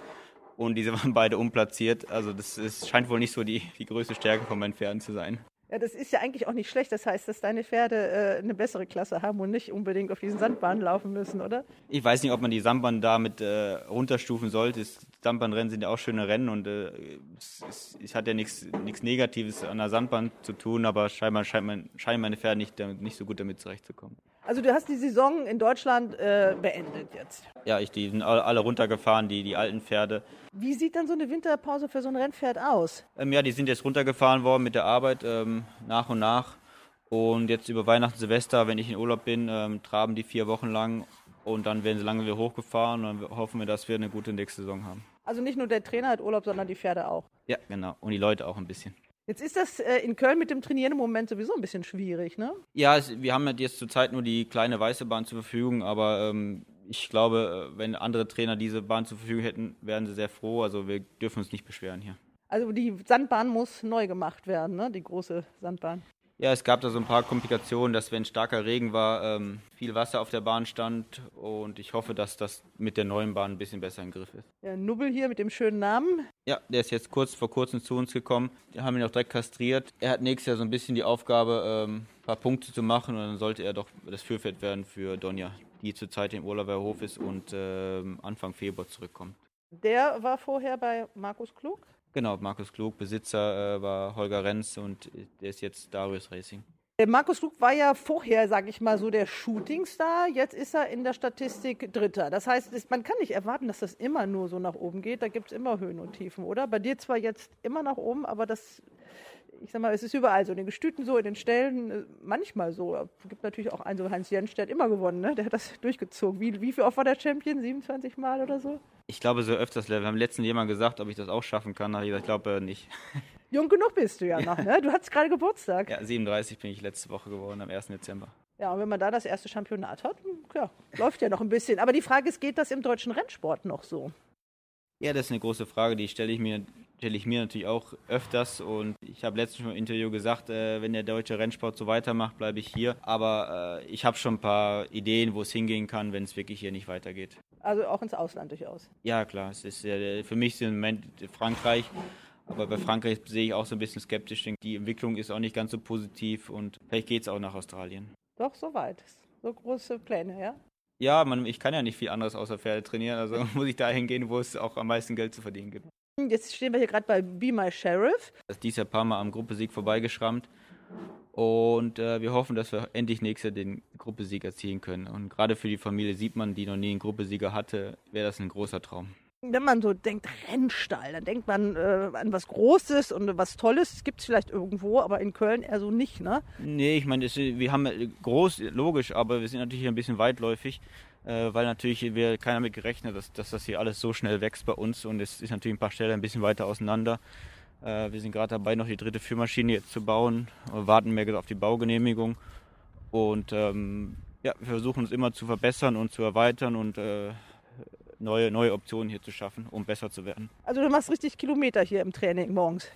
und diese waren beide unplatziert. Also das ist, scheint wohl nicht so die, die größte Stärke von meinen Pferden zu sein. Ja, das ist ja eigentlich auch nicht schlecht. Das heißt, dass deine Pferde äh, eine bessere Klasse haben und nicht unbedingt auf diesen Sandbahnen laufen müssen, oder? Ich weiß nicht, ob man die Sandbahn damit äh, runterstufen sollte. Das Sandbahnrennen sind ja auch schöne Rennen und äh, es, es, es, hat ja nichts Negatives an der Sandbahn zu tun, aber scheinbar scheint mein, scheinen meine Pferde nicht, damit, nicht so gut damit zurechtzukommen. Also du hast die Saison in Deutschland äh, beendet jetzt. Ja, ich, die sind alle runtergefahren, die, die alten Pferde. Wie sieht dann so eine Winterpause für so ein Rennpferd aus? Ähm, ja, die sind jetzt runtergefahren worden mit der Arbeit ähm, nach und nach. Und jetzt über Weihnachten, Silvester, wenn ich in Urlaub bin, ähm, traben die vier Wochen lang und dann werden sie lange wieder hochgefahren und dann hoffen wir, dass wir eine gute nächste Saison haben. Also nicht nur der Trainer hat Urlaub, sondern die Pferde auch. Ja, genau. Und die Leute auch ein bisschen. Jetzt ist das äh, in Köln mit dem Trainieren im Moment sowieso ein bisschen schwierig, ne? Ja, es, wir haben ja jetzt zurzeit nur die kleine weiße Bahn zur Verfügung, aber ähm, ich glaube, äh, wenn andere Trainer diese Bahn zur Verfügung hätten, wären sie sehr froh. Also wir dürfen uns nicht beschweren hier. Also die Sandbahn muss neu gemacht werden, ne? Die große Sandbahn. Ja, es gab da so ein paar Komplikationen, dass wenn starker Regen war, ähm, viel Wasser auf der Bahn stand und ich hoffe, dass das mit der neuen Bahn ein bisschen besser im Griff ist. Der Nubbel hier mit dem schönen Namen. Ja, der ist jetzt kurz vor kurzem zu uns gekommen. Wir haben ihn auch direkt kastriert. Er hat nächstes Jahr so ein bisschen die Aufgabe, ähm, ein paar Punkte zu machen und dann sollte er doch das Führpferd werden für Donja, die zurzeit im Urlauber Hof ist und ähm, Anfang Februar zurückkommt. Der war vorher bei Markus Klug? Genau, Markus Klug, Besitzer äh, war Holger Renz und der ist jetzt Darius Racing. Markus Klug war ja vorher, sage ich mal, so der Shootingstar. Jetzt ist er in der Statistik Dritter. Das heißt, man kann nicht erwarten, dass das immer nur so nach oben geht. Da gibt es immer Höhen und Tiefen, oder? Bei dir zwar jetzt immer nach oben, aber das ich sag mal, es ist überall so, in den Gestüten so, in den Stellen, äh, manchmal so. Es gibt natürlich auch einen, so Heinz Jens, der hat immer gewonnen, ne? der hat das durchgezogen. Wie, wie viel oft war der Champion? 27 Mal oder so? Ich glaube, so öfters. Wir haben letztens jemand gesagt, ob ich das auch schaffen kann. Da habe ich gesagt, ich glaube äh, nicht. Jung genug bist du ja noch, ne? Du hattest gerade Geburtstag. Ja, 37 bin ich letzte Woche geworden, am 1. Dezember. Ja, und wenn man da das erste Championat hat, ja, läuft ja noch ein bisschen. Aber die Frage ist, geht das im deutschen Rennsport noch so? Ja, das ist eine große Frage, die stelle ich mir, stelle ich mir natürlich auch öfters. Und ich habe letztens schon im Interview gesagt, äh, wenn der deutsche Rennsport so weitermacht, bleibe ich hier. Aber äh, ich habe schon ein paar Ideen, wo es hingehen kann, wenn es wirklich hier nicht weitergeht. Also auch ins Ausland durchaus. Ja, klar. Es ist ja, für mich ist im Moment Frankreich. Aber bei Frankreich sehe ich auch so ein bisschen skeptisch. Die Entwicklung ist auch nicht ganz so positiv und vielleicht geht es auch nach Australien. Doch, so weit. So große Pläne, ja? Ja, man, ich kann ja nicht viel anderes außer Pferde trainieren, also muss ich dahin gehen, wo es auch am meisten Geld zu verdienen gibt. Jetzt stehen wir hier gerade bei Be My Sheriff. Das ist dies Jahr ein paar Mal am Gruppesieg vorbeigeschrammt. Und äh, wir hoffen, dass wir endlich nächstes Jahr den Gruppesieg erzielen können. Und gerade für die Familie Siebmann, die noch nie einen Gruppesieger hatte, wäre das ein großer Traum wenn man so denkt, Rennstall, dann denkt man äh, an was Großes und was Tolles. Gibt es vielleicht irgendwo, aber in Köln eher so nicht, ne? Nee, ich meine, wir haben groß, logisch, aber wir sind natürlich ein bisschen weitläufig, äh, weil natürlich wir keiner mit gerechnet, dass, dass das hier alles so schnell wächst bei uns und es ist natürlich ein paar Stellen ein bisschen weiter auseinander. Äh, wir sind gerade dabei, noch die dritte Führmaschine jetzt zu bauen, warten mehr auf die Baugenehmigung und ähm, ja, wir versuchen uns immer zu verbessern und zu erweitern und äh, neue, neue Optionen hier zu schaffen, um besser zu werden. Also du machst richtig Kilometer hier im Training morgens?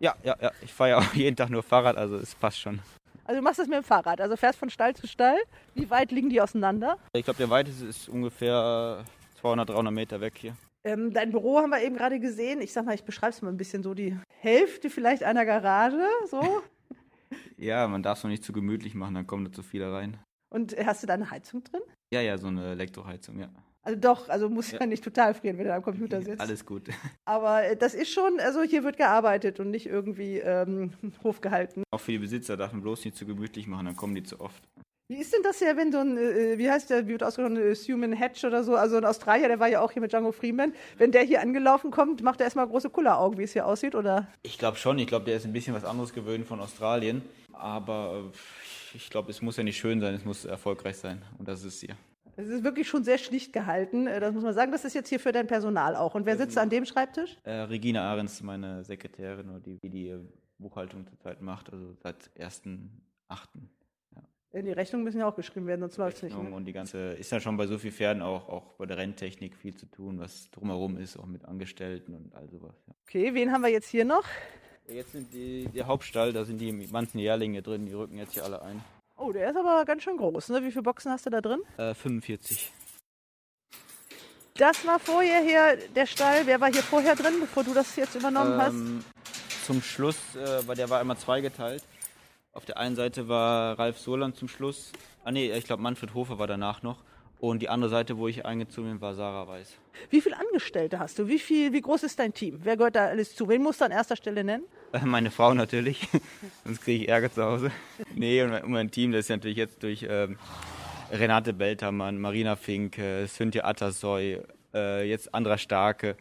Ja, ja, ja. Ich fahre ja auch jeden Tag nur Fahrrad, also es passt schon. Also du machst das mit dem Fahrrad, also fährst von Stall zu Stall. Wie weit liegen die auseinander? Ich glaube, der weiteste ist ungefähr 200, 300 Meter weg hier. Ähm, dein Büro haben wir eben gerade gesehen. Ich sag mal, ich beschreibe es mal ein bisschen so die Hälfte vielleicht einer Garage, so. ja, man darf es noch nicht zu gemütlich machen, dann kommen da zu viele rein. Und hast du da eine Heizung drin? Ja, ja, so eine Elektroheizung, ja. Also doch, also muss ja, ja nicht total frieren, wenn du am Computer sitzt. Alles gut. Aber äh, das ist schon, also hier wird gearbeitet und nicht irgendwie ähm, Hof gehalten. Auch für die Besitzer darf man bloß nicht zu gemütlich machen, dann kommen die zu oft. Wie ist denn das ja, wenn so ein, äh, wie heißt der, wie wird ausgesprochen, äh, Human Hatch oder so, also ein Australier, der war ja auch hier mit Django Freeman, wenn der hier angelaufen kommt, macht er erstmal große Kulleraugen, wie es hier aussieht, oder? Ich glaube schon, ich glaube, der ist ein bisschen was anderes gewöhnt von Australien, aber ich glaube, es muss ja nicht schön sein, es muss erfolgreich sein und das ist es hier. Es ist wirklich schon sehr schlicht gehalten. Äh, das muss man sagen. Das ist jetzt hier für dein Personal auch. Und wer sitzt an dem Schreibtisch? Äh, Regina Ahrens, meine Sekretärin, die die Buchhaltung zurzeit macht, also seit 1.8. Ja. Die Rechnungen müssen ja auch geschrieben werden, sonst läuft es nicht. Ne? Und die ganze, ist ja schon bei so vielen Pferden auch, auch bei der Renntechnik viel zu tun, was drumherum ist, auch mit Angestellten und all sowas. Ja. Okay, wen haben wir jetzt hier noch? Jetzt sind die, der Hauptstall, da sind die ganzen Jährlinge drin, die rücken jetzt hier alle ein. Oh, der ist aber ganz schön groß. Ne? Wie viele Boxen hast du da drin? Äh, 45. Das war vorher hier der Stall. Wer war hier vorher drin, bevor du das jetzt übernommen Ähm, zum Schluss, äh, weil der war immer zweigeteilt. Auf der einen Seite war Ralf Soland zum Schluss. Ah nee, ich glaube Manfred Hofer war danach noch. Und die andere Seite, wo ich eingezogen bin, war Sarah Weiß. Wie viele Angestellte hast du? Wie, viel, wie groß ist dein Team? Wer gehört da alles zu? Wen musst du an erster Stelle nennen? Äh, Meine Frau natürlich, sonst kriege ich Ärger zu Hause. Nee, und mein, und mein Team, das ist natürlich jetzt durch ähm, Renate Beltermann, Marina Fink, äh, Cynthia Atassoy, äh, jetzt Andra Starke,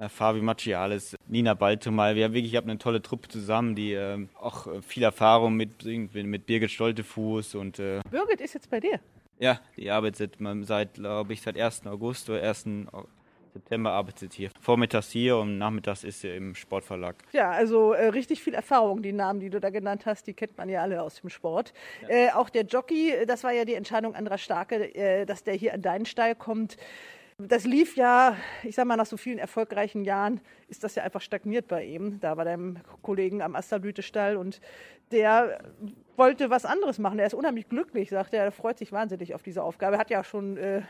äh, Fabi Maciales, Nina Baltumal. Wir haben wirklich, ich habe eine tolle Truppe zusammen, die ähm, auch äh, viel Erfahrung mitbringt, mit, mit Birgit Stoltefuß und äh, Birgit ist jetzt bei dir. Ja, die arbeitet seit, seit glaube ich, seit 1. August oder 1. September arbeitet hier. Vormittags hier und nachmittags ist sie im Sportverlag. Ja, also äh, richtig viel Erfahrung. Die Namen, die du da genannt hast, die kennt man ja alle aus dem Sport. Äh, auch der Jockey, äh, das war ja die Entscheidung anderer Starke, äh, dass der hier an deinen Stall kommt. Das lief ja, ich sag mal, nach so vielen erfolgreichen Jahren ist das ja einfach stagniert bei ihm. Da bei deinem Kollegen am Asterblütestall und der wollte was anderes machen. Er ist unheimlich glücklich, sagt er. Er freut sich wahnsinnig auf diese Aufgabe. Er hat ja schon äh,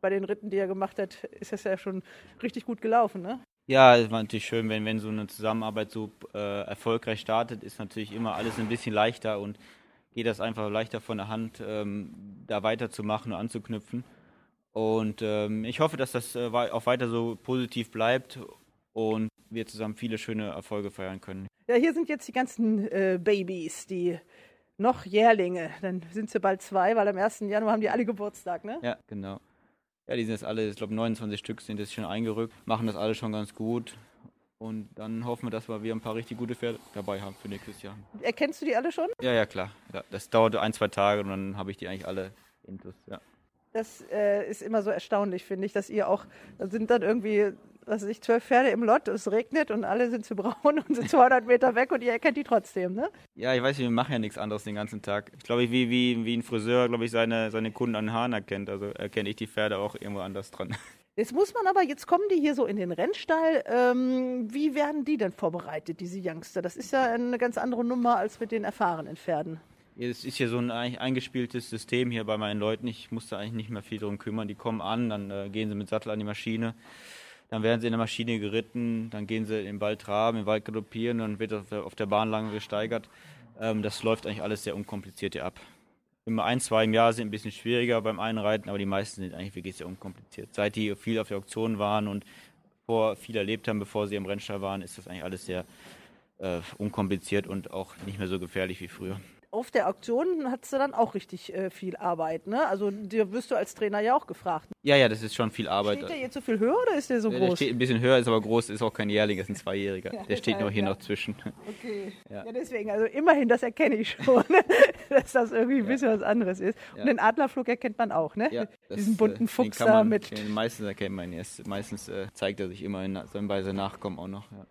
bei den Ritten, die er gemacht hat, ist das ja schon richtig gut gelaufen, ne? Ja, es war natürlich schön, wenn, wenn so eine Zusammenarbeit so äh, erfolgreich startet, ist natürlich immer alles ein bisschen leichter und geht das einfach leichter von der Hand, ähm, da weiterzumachen und anzuknüpfen. Und ähm, ich hoffe, dass das äh, auch weiter so positiv bleibt und wir zusammen viele schöne Erfolge feiern können. Ja, hier sind jetzt die ganzen äh, Babys, die noch Jährlinge. Dann sind sie bald zwei, weil am 1. Januar haben die alle Geburtstag, ne? Ja, genau. Ja, die sind jetzt alle, ich glaube 29 Stück sind jetzt schon eingerückt, machen das alle schon ganz gut. Und dann hoffen wir, dass wir wieder ein paar richtig gute Pferde dabei haben für nächstes Jahr. Erkennst du die alle schon? Ja, ja, klar. Ja, das dauert ein, zwei Tage und dann habe ich die eigentlich alle intus. Ja. Das äh, ist immer so erstaunlich, finde ich, dass ihr auch, da sind dann irgendwie, was weiß ich, zwölf Pferde im Lot, es regnet und alle sind zu braun und sind 200 Meter weg und ihr erkennt die trotzdem, ne? ja, ich weiß nicht, wir machen ja nichts anderes den ganzen Tag. Ich glaube, wie, wie, wie ein Friseur, glaube ich, seine, seine Kunden an den Haaren erkennt. Also erkenne ich die Pferde auch irgendwo anders dran. Jetzt muss man aber, jetzt kommen die hier so in den Rennstall. Ähm, wie werden die denn vorbereitet, diese Youngster? Das ist ja eine ganz andere Nummer als mit den erfahrenen Pferden. Es ist hier so ein eingespieltes System hier bei meinen Leuten. Ich muss da eigentlich nicht mehr viel drum kümmern. Die kommen an, dann äh, gehen sie mit Sattel an die Maschine. Dann werden sie in der Maschine geritten, dann gehen sie im Wald traben, im Wald galoppieren, dann wird auf der, auf der Bahn lange gesteigert. Ähm, das läuft eigentlich alles sehr unkompliziert hier ab. Immer ein, zwei im Jahr sind ein bisschen schwieriger beim Einreiten, aber die meisten sind eigentlich wirklich sehr unkompliziert. Seit die viel auf der Auktion waren und vor viel erlebt haben, bevor sie im Rennstall waren, ist das eigentlich alles sehr äh, unkompliziert und auch nicht mehr so gefährlich wie früher. Auf der Auktion hast du dann auch richtig äh, viel Arbeit, ne? Also dir wirst du als Trainer ja auch gefragt. Ja, ja, das ist schon viel Arbeit. Steht der jetzt so viel höher oder ist der so Ja, Der groß? steht ein bisschen höher, ist aber groß, ist auch kein Jährling, ist ein Zweijähriger. Ja, Der steht noch hier ja. noch zwischen. Okay. Ja. Deswegen, also immerhin, das erkenne ich schon, dass das irgendwie ein bisschen was anderes ist. Und den Adlerflug erkennt man auch, ne? Ja, das, Diesen bunten äh, Fuchs da mit. Meistens erkennt man ihn erst. Meistens äh, zeigt er sich immer in, so bei seinen Nachkommen auch noch. Ja.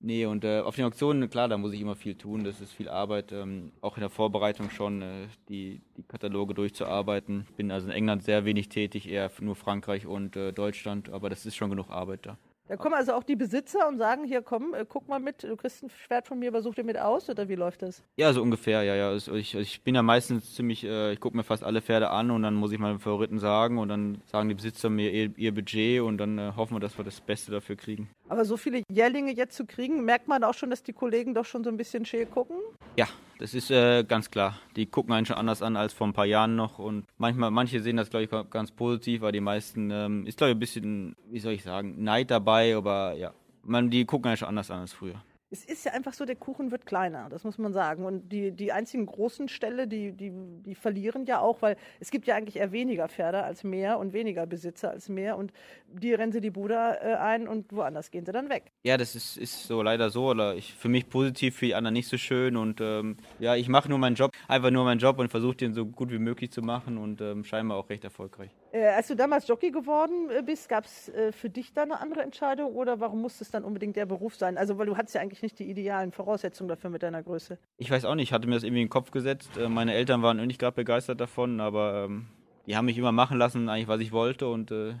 Nee, und äh, auf den Auktionen, klar, da muss ich immer viel tun. Das ist viel Arbeit. Ähm, auch in der Vorbereitung schon, äh, die, die Kataloge durchzuarbeiten. Bin also in England sehr wenig tätig, eher nur Frankreich und äh, Deutschland. Aber das ist schon genug Arbeit da. Da kommen also auch die Besitzer und sagen, hier komm, äh, guck mal mit, du kriegst ein Schwert von mir, aber such dir mit aus oder wie läuft das? Ja, so ungefähr, ja, ja. Also ich, ich bin ja meistens ziemlich, äh, ich gucke mir fast alle Pferde an und dann muss ich meinen Favoriten sagen und dann sagen die Besitzer mir ihr, ihr Budget und dann äh, hoffen wir, dass wir das Beste dafür kriegen. Aber so viele Jährlinge jetzt zu kriegen, merkt man auch schon, dass die Kollegen doch schon so ein bisschen scheel gucken. Ja, das ist äh, ganz klar. Die gucken einen schon anders an als vor ein paar Jahren noch und manchmal, manche sehen das, glaube ich, ganz positiv, aber die meisten ähm, ist, glaube ich, ein bisschen, wie soll ich sagen, Neid dabei, aber ja, man, die gucken einen schon anders an als früher. Es ist ja einfach so, der Kuchen wird kleiner, das muss man sagen. Und die, die einzigen großen Ställe, die, die, die verlieren ja auch, weil es gibt ja eigentlich eher weniger Pferde als mehr und weniger Besitzer als mehr. Und die rennen sie die Bude äh, ein und woanders gehen sie dann weg. Ja, das ist, ist so leider so. Oder ich, für mich positiv, für die anderen nicht so schön. Und ähm, ja, ich mache nur meinen Job, einfach nur meinen Job und versuche den so gut wie möglich zu machen und ähm, scheinbar auch recht erfolgreich. Äh, als du damals Jockey geworden äh, bist, gab es äh, für dich da eine andere Entscheidung oder warum musste es dann unbedingt der Beruf sein? Also, weil du hattest ja eigentlich nicht die idealen Voraussetzungen dafür mit deiner Größe. Ich weiß auch nicht, ich hatte mir das irgendwie in den Kopf gesetzt. Meine Eltern waren nicht gerade begeistert davon, aber ähm, die haben mich immer machen lassen, eigentlich was ich wollte. Und äh,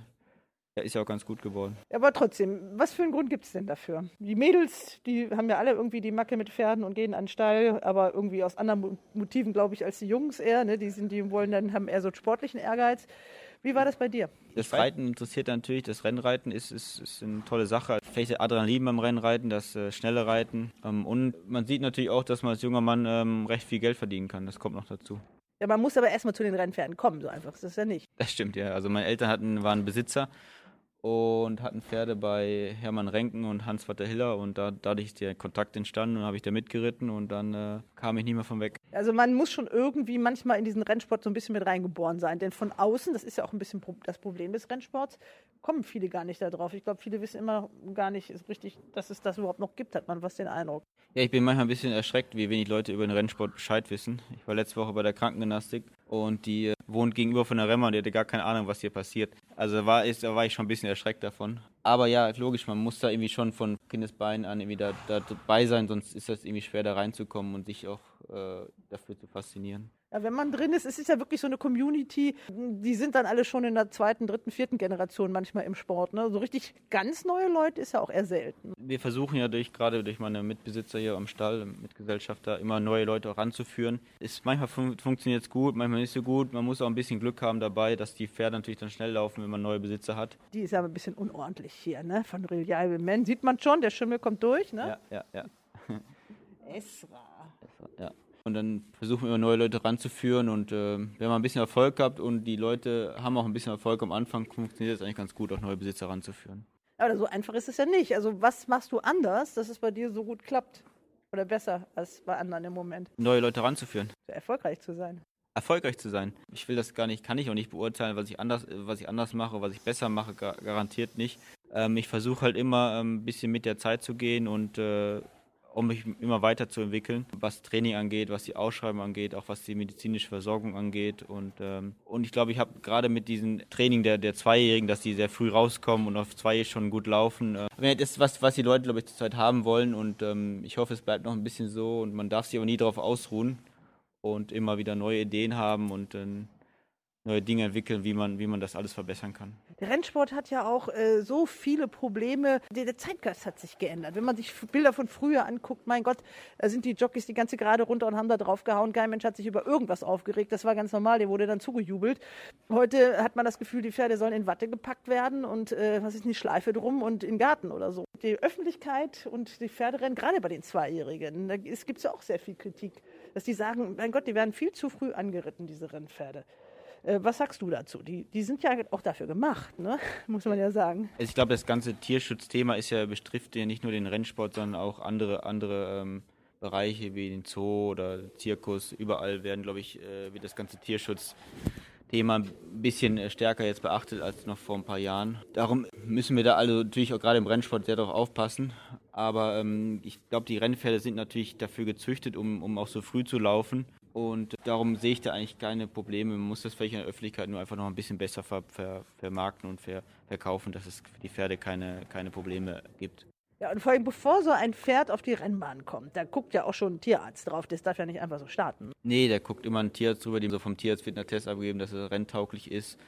ist ja auch ganz gut geworden. Aber trotzdem, was für einen Grund gibt es denn dafür? Die Mädels, die haben ja alle irgendwie die Macke mit Pferden und gehen an den Stall, aber irgendwie aus anderen Mo- Motiven, glaube ich, als die Jungs eher. Ne? Die, sind, die wollen dann, haben eher so einen sportlichen Ehrgeiz. Wie war das bei dir? Das Reiten interessiert natürlich, das Rennreiten ist, ist, ist eine tolle Sache. Vielleicht Adrenalin beim Rennreiten, das äh, schnelle Reiten. Ähm, und man sieht natürlich auch, dass man als junger Mann ähm, recht viel Geld verdienen kann. Das kommt noch dazu. Ja, man muss aber erstmal zu den Rennpferden kommen, so einfach ist das ja nicht. Das stimmt, ja. Also meine Eltern hatten, waren Besitzer und hatten Pferde bei Hermann Renken und Hans-Walter Hiller und da, dadurch ist der Kontakt entstanden und habe ich da mitgeritten und dann äh, kam ich nicht mehr von weg. Also man muss schon irgendwie manchmal in diesen Rennsport so ein bisschen mit reingeboren sein. Denn von außen, das ist ja auch ein bisschen das Problem des Rennsports, kommen viele gar nicht da drauf. Ich glaube, viele wissen immer noch gar nicht richtig, dass es das überhaupt noch gibt, hat man was den Eindruck. Ja, ich bin manchmal ein bisschen erschreckt, wie wenig Leute über den Rennsport Bescheid wissen. Ich war letzte Woche bei der Krankengymnastik und die äh, wohnt gegenüber von der Remmer und die hatte gar keine Ahnung, was hier passiert. Also da war, ist, da war ich schon ein bisschen erschreckt davon. Aber ja, logisch, man muss da irgendwie schon von Kindesbeinen an irgendwie da, da dabei sein, sonst ist das irgendwie schwer da reinzukommen und sich auch äh, dafür zu faszinieren. Ja, wenn man drin ist, es ist ja wirklich so eine Community, die sind dann alle schon in der zweiten, dritten, vierten Generation manchmal im Sport. Ne? So richtig ganz neue Leute ist ja auch eher selten. Wir versuchen ja durch, gerade durch meine Mitbesitzer hier am Stall, Mitgesellschafter, immer neue Leute auch ranzuführen. Ist, manchmal fun funktioniert es gut, manchmal nicht so gut. Man muss auch ein bisschen Glück haben dabei, dass die Pferde natürlich dann schnell laufen, wenn man neue Besitzer hat. Die ist ja ein bisschen unordentlich hier, ne? Von Reliable Men. Sieht man schon, der Schimmel kommt durch, ne? Ja, ja, ja. Esra. Und dann versuchen wir immer neue Leute ranzuführen und äh, wenn man ein bisschen Erfolg gehabt und die Leute haben auch ein bisschen Erfolg am Anfang, funktioniert es eigentlich ganz gut, auch neue Besitzer ranzuführen. Aber so einfach ist es ja nicht. Also was machst du anders, dass es bei dir so gut klappt? Oder besser als bei anderen im Moment? Neue Leute ranzuführen. Erfolgreich zu sein. erfolgreich zu sein. Ich will das gar nicht, kann ich auch nicht beurteilen, was ich anders, was ich anders mache, was ich besser mache, gar, garantiert nicht. Ähm, ich versuche halt immer ähm, ein bisschen mit der Zeit zu gehen und äh, um mich immer weiterzuentwickeln, was Training angeht, was die Ausschreibung angeht, auch was die medizinische Versorgung angeht. Und, ähm, und ich glaube, ich habe gerade mit diesem Training der, der Zweijährigen, dass die sehr früh rauskommen und auf zwei schon gut laufen. Äh, das ist was, was die Leute, glaube ich, zurzeit haben wollen. Und ähm, ich hoffe, es bleibt noch ein bisschen so. Und man darf sich aber nie darauf ausruhen und immer wieder neue Ideen haben und dann neue Dinge entwickeln, wie man, wie man das alles verbessern kann. Der Rennsport hat ja auch äh, so viele Probleme. Der, der Zeitgeist hat sich geändert. Wenn man sich Bilder von früher anguckt, mein Gott, da sind die Jockeys die ganze Gerade runter und haben da drauf gehauen. Kein Mensch hat sich über irgendwas aufgeregt. Das war ganz normal. Der wurde dann zugejubelt. Heute hat man das Gefühl, die Pferde sollen in Watte gepackt werden und äh, was ist eine Schleife drum und in den Garten oder so. Die Öffentlichkeit und die Pferderennen, gerade bei den Zweijährigen, da gibt es ja auch sehr viel Kritik, dass die sagen, mein Gott, die werden viel zu früh angeritten, diese Rennpferde. Äh, Was sagst du dazu? Die, die sind ja auch dafür gemacht, ne? muss man ja sagen. Also ich glaube, das ganze Tierschutzthema ist ja betrifft ja nicht nur den Rennsport, sondern auch andere, andere ähm, Bereiche wie den Zoo oder Zirkus. Überall werden, glaube ich, äh, wird das ganze Tierschutzthema ein bisschen äh, stärker jetzt beachtet als noch vor ein paar Jahren. Darum müssen wir da alle natürlich auch gerade im Rennsport sehr darauf aufpassen. Aber ähm, ich glaube, die Rennpferde sind natürlich dafür gezüchtet, um, um auch so früh zu laufen. Und darum sehe ich da eigentlich keine Probleme. Man muss das vielleicht in der Öffentlichkeit nur einfach noch ein bisschen besser ver ver vermarkten und ver verkaufen, dass es für die Pferde keine, keine Probleme gibt. Ja, und vor allem, bevor so ein Pferd auf die Rennbahn kommt, da guckt ja auch schon ein Tierarzt drauf. Das darf ja nicht einfach so starten. Nee, der guckt immer ein Tierarzt drüber, dem so vom Tierarzt wird ein Test abgegeben, dass er renntauglich ist.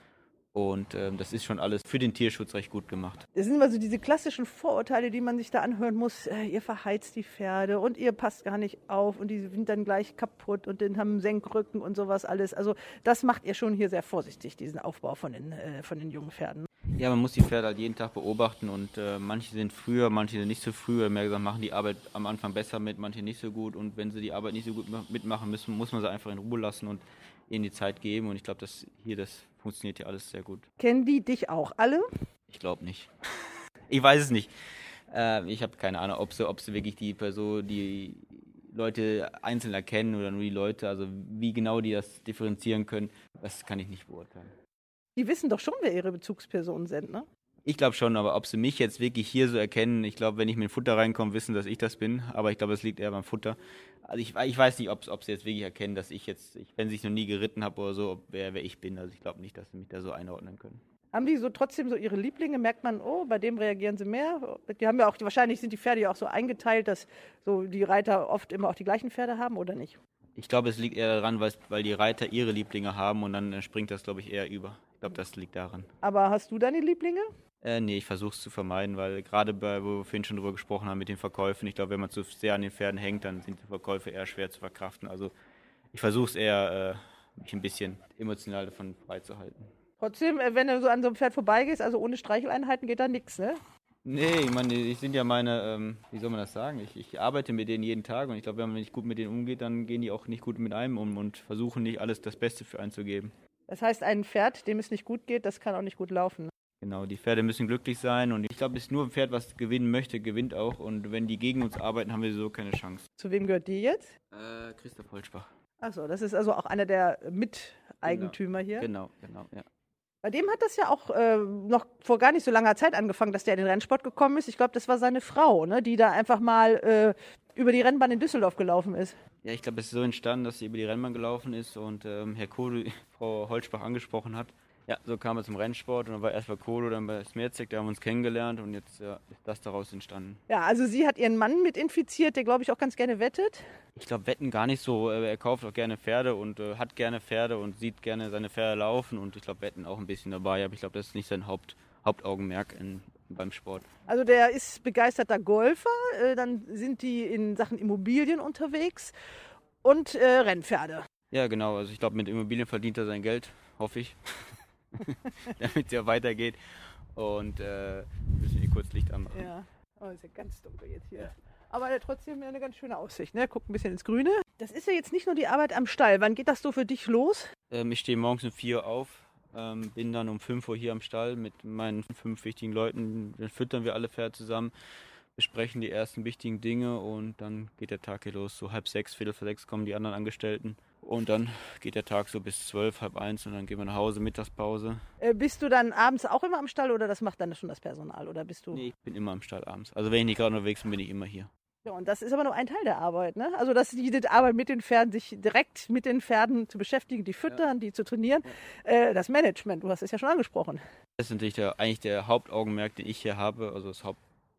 Und ähm, das ist schon alles für den Tierschutz recht gut gemacht. Das sind immer so diese klassischen Vorurteile, die man sich da anhören muss. Äh, ihr verheizt die Pferde und ihr passt gar nicht auf und die sind dann gleich kaputt und dann haben Senkrücken und sowas alles. Also das macht ihr schon hier sehr vorsichtig, diesen Aufbau von den, äh, von den jungen Pferden. Ja, man muss die Pferde halt jeden Tag beobachten und äh, manche sind früher, manche sind nicht so früh. Ja gesagt, machen die Arbeit am Anfang besser mit, manche nicht so gut. Und wenn sie die Arbeit nicht so gut ma- mitmachen müssen, muss man sie einfach in Ruhe lassen und ihnen die Zeit geben. Und ich glaube, dass hier das funktioniert hier alles sehr gut. Kennen die dich auch alle? Ich glaube nicht. ich weiß es nicht. Äh, ich habe keine Ahnung, ob sie, ob sie wirklich die Person, die Leute einzeln erkennen oder nur die Leute. Also wie genau die das differenzieren können, das kann ich nicht beurteilen. Die wissen doch schon, wer ihre Bezugspersonen sind, ne? Ich glaube schon, aber ob sie mich jetzt wirklich hier so erkennen, ich glaube, wenn ich mit dem Futter reinkomme, wissen, dass ich das bin. Aber ich glaube, es liegt eher beim Futter. Also ich, ich weiß nicht, ob, ob sie jetzt wirklich erkennen, dass ich jetzt, ich, wenn ich noch nie geritten habe oder so, ob, wer, wer ich bin. Also ich glaube nicht, dass sie mich da so einordnen können. Haben die so trotzdem so ihre Lieblinge? Merkt man, oh, bei dem reagieren sie mehr? Die haben ja auch, wahrscheinlich sind die Pferde ja auch so eingeteilt, dass so die Reiter oft immer auch die gleichen Pferde haben, oder nicht? Ich glaube, es liegt eher daran, weil, weil die Reiter ihre Lieblinge haben und dann äh, springt das, glaube ich, eher über. Ich glaube, das liegt daran. Aber hast du deine Lieblinge? Äh, nee, ich versuche es zu vermeiden, weil gerade bei, wo wir vorhin schon drüber gesprochen haben mit den Verkäufen, ich glaube, wenn man zu sehr an den Pferden hängt, dann sind die Verkäufe eher schwer zu verkraften. Also ich versuche es eher, äh, mich ein bisschen emotional davon freizuhalten. Trotzdem, äh, wenn du so an so einem Pferd vorbeigehst, also ohne Streicheleinheiten geht da nichts, ne? Nee, ich meine, die sind ja meine, ähm, wie soll man das sagen? Ich, ich arbeite mit denen jeden Tag und ich glaube, wenn man nicht gut mit denen umgeht, dann gehen die auch nicht gut mit einem um und versuchen nicht alles das Beste für einen zu geben. Das heißt, ein Pferd, dem es nicht gut geht, das kann auch nicht gut laufen. Genau, die Pferde müssen glücklich sein und ich glaube, es ist nur ein Pferd, was gewinnen möchte, gewinnt auch und wenn die gegen uns arbeiten, haben wir so keine Chance. Zu wem gehört die jetzt? Äh, Christoph Holzbach. Achso, das ist also auch einer der Miteigentümer hier. Genau, genau, ja. Bei dem hat das ja auch äh, noch vor gar nicht so langer Zeit angefangen, dass der in den Rennsport gekommen ist. Ich glaube, das war seine Frau, ne, die da einfach mal äh, über die Rennbahn in Düsseldorf gelaufen ist. Ja, ich glaube, es ist so entstanden, dass sie über die Rennbahn gelaufen ist und ähm, Herr Kohl Frau Holzbach angesprochen hat. Ja, so kam er zum Rennsport und dann war erst bei Kohle, dann bei Smerzig, da haben wir uns kennengelernt und jetzt ja, ist das daraus entstanden. Ja, also sie hat ihren Mann mit infiziert, der glaube ich auch ganz gerne wettet. Ich glaube, Wetten gar nicht so. Äh, Er kauft auch gerne Pferde und äh, hat gerne Pferde und sieht gerne seine Pferde laufen und ich glaube, Wetten auch ein bisschen dabei, aber ich glaube, das ist nicht sein Haupt, Hauptaugenmerk in, beim Sport. Also der ist begeisterter Golfer, äh, dann sind die in Sachen Immobilien unterwegs und äh, Rennpferde. Ja, genau. Also ich glaube, mit Immobilien verdient er sein Geld, hoffe ich, damit es ja weitergeht. Und äh, müssen hier kurz Licht anmachen. Ja, oh, ist ja ganz dunkel jetzt hier. Aber trotzdem eine ganz schöne Aussicht, ne? Guckt ein bisschen ins Grüne. Das ist ja jetzt nicht nur die Arbeit am Stall. Wann geht das so für dich los? Ähm, ich stehe morgens um 4 Uhr auf, ähm, bin dann um 5 Uhr hier am Stall mit meinen fünf wichtigen Leuten. Dann füttern wir alle Pferde zusammen, besprechen die ersten wichtigen Dinge und dann geht der Tag hier los. So halb sechs, viertel vor sechs kommen die anderen Angestellten. Und dann geht der Tag so bis zwölf, halb eins und dann gehen wir nach Hause, Mittagspause. Äh, bist du dann abends auch immer am Stall oder das macht dann schon das Personal? Oder bist du. Nee, ich bin immer am Stall abends. Also wenn ich nicht gerade unterwegs bin, bin ich immer hier. Ja, und das ist aber nur ein Teil der Arbeit, ne? Also dass die Arbeit mit den Pferden, sich direkt mit den Pferden zu beschäftigen, die füttern, die zu trainieren. Äh, das Management, du hast es ja schon angesprochen. Das ist natürlich der, eigentlich der Hauptaugenmerk, den ich hier habe. Also das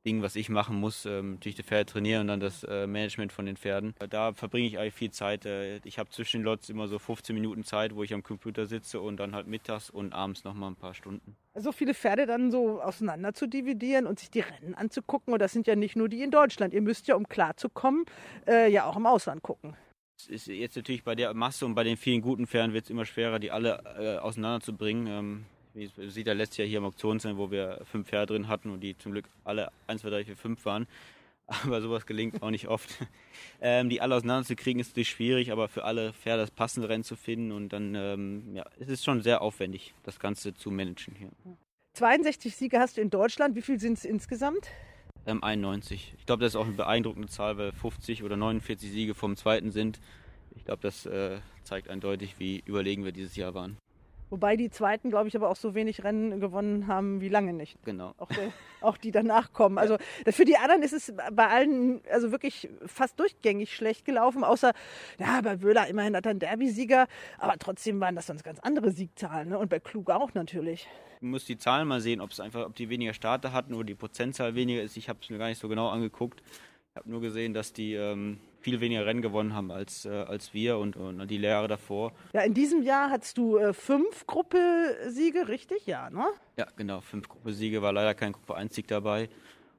Hauptding, was ich machen muss, ähm, natürlich die Pferde trainieren und dann das äh, Management von den Pferden. Da verbringe ich eigentlich viel Zeit. Äh, ich habe zwischen den Lots immer so 15 Minuten Zeit, wo ich am Computer sitze und dann halt mittags und abends nochmal ein paar Stunden. So viele Pferde dann so auseinander zu dividieren und sich die Rennen anzugucken. Und das sind ja nicht nur die in Deutschland. Ihr müsst ja, um klarzukommen, äh, ja auch im Ausland gucken. Es ist jetzt natürlich bei der Masse und bei den vielen guten Pferden wird es immer schwerer, die alle äh, auseinanderzubringen. Ähm, wie es sieht ja letztes Jahr hier im Auktionsheim, wo wir fünf Pferde drin hatten und die zum Glück alle 1, 2, 3, 4, 5 waren. Aber sowas gelingt auch nicht oft. Ähm, die alle auseinanderzukriegen ist natürlich schwierig, aber für alle Pferde das passende Rennen zu finden und dann, ähm, ja, es ist schon sehr aufwendig, das Ganze zu managen hier. 62 Siege hast du in Deutschland. Wie viel sind es insgesamt? Ähm, 91. Ich glaube, das ist auch eine beeindruckende Zahl, weil 50 oder 49 Siege vom zweiten sind. Ich glaube, das äh, zeigt eindeutig, wie überlegen wir dieses Jahr waren. Wobei die Zweiten, glaube ich, aber auch so wenig Rennen gewonnen haben wie lange nicht. Genau. Auch, der, auch die danach kommen. Also für die anderen ist es bei allen also wirklich fast durchgängig schlecht gelaufen, außer, ja, bei Wöhler immerhin hat er einen Derby-Sieger, aber trotzdem waren das sonst ganz andere Siegzahlen. Ne? Und bei Klug auch natürlich. Man muss die Zahlen mal sehen, ob es einfach, ob die weniger Starter hatten oder die Prozentzahl weniger ist. Ich habe es mir gar nicht so genau angeguckt. Ich habe nur gesehen, dass die ähm, viel weniger Rennen gewonnen haben als, äh, als wir und, und die Jahre davor. Ja, in diesem Jahr hattest du äh, fünf Gruppe-Siege, richtig? Ja, ne? Ja, genau. Fünf Gruppe-Siege, war leider kein Gruppe 1-Sieg dabei.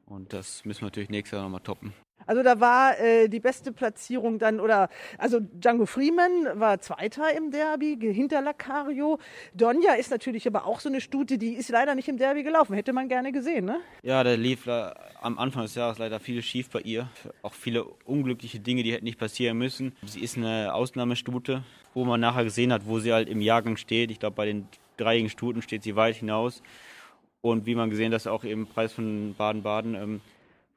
Und das müssen wir natürlich nächstes Jahr nochmal toppen. Also da war äh, die beste Platzierung dann, oder also Django Freeman war Zweiter im Derby, hinter Lacario. Donja ist natürlich aber auch so eine Stute, die ist leider nicht im Derby gelaufen. Hätte man gerne gesehen, ne? Ja, da lief äh, am Anfang des Jahres leider viel schief bei ihr. Auch viele unglückliche Dinge, die hätten nicht passieren müssen. Sie ist eine Ausnahmestute, wo man nachher gesehen hat, wo sie halt im Jahrgang steht. Ich glaube, bei den dreijährigen Stuten steht sie weit hinaus. Und wie man gesehen hat, auch im Preis von Baden-Baden ähm,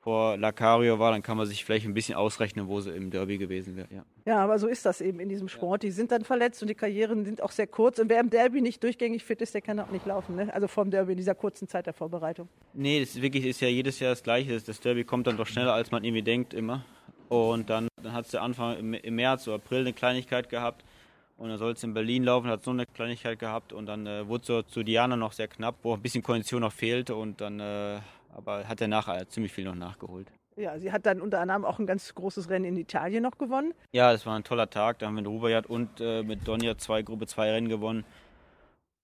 vor Lacario war, dann kann man sich vielleicht ein bisschen ausrechnen, wo sie im Derby gewesen wäre. Ja. Ja, aber so ist das eben in diesem Sport. Die sind dann verletzt und die Karrieren sind auch sehr kurz. Und wer im Derby nicht durchgängig fit ist, der kann auch nicht laufen. Ne? Also vom Derby in dieser kurzen Zeit der Vorbereitung. Nee, das ist wirklich ist ja jedes Jahr das Gleiche. Das Derby kommt dann doch schneller, als man irgendwie denkt, immer. Und dann, dann hat es der Anfang im, im März oder April eine Kleinigkeit gehabt. Und dann soll es in Berlin laufen, hat so eine Kleinigkeit gehabt. Und dann äh, wurde es so zu Diana noch sehr knapp, wo ein bisschen Kondition noch fehlte. Und dann, äh, aber hat er nachher ziemlich viel noch nachgeholt. Ja, sie hat dann unter anderem auch ein ganz großes Rennen in Italien noch gewonnen. Ja, das war ein toller Tag. Da haben wir mit Rubayat und äh, mit Donja zwei Gruppe 2 Rennen gewonnen.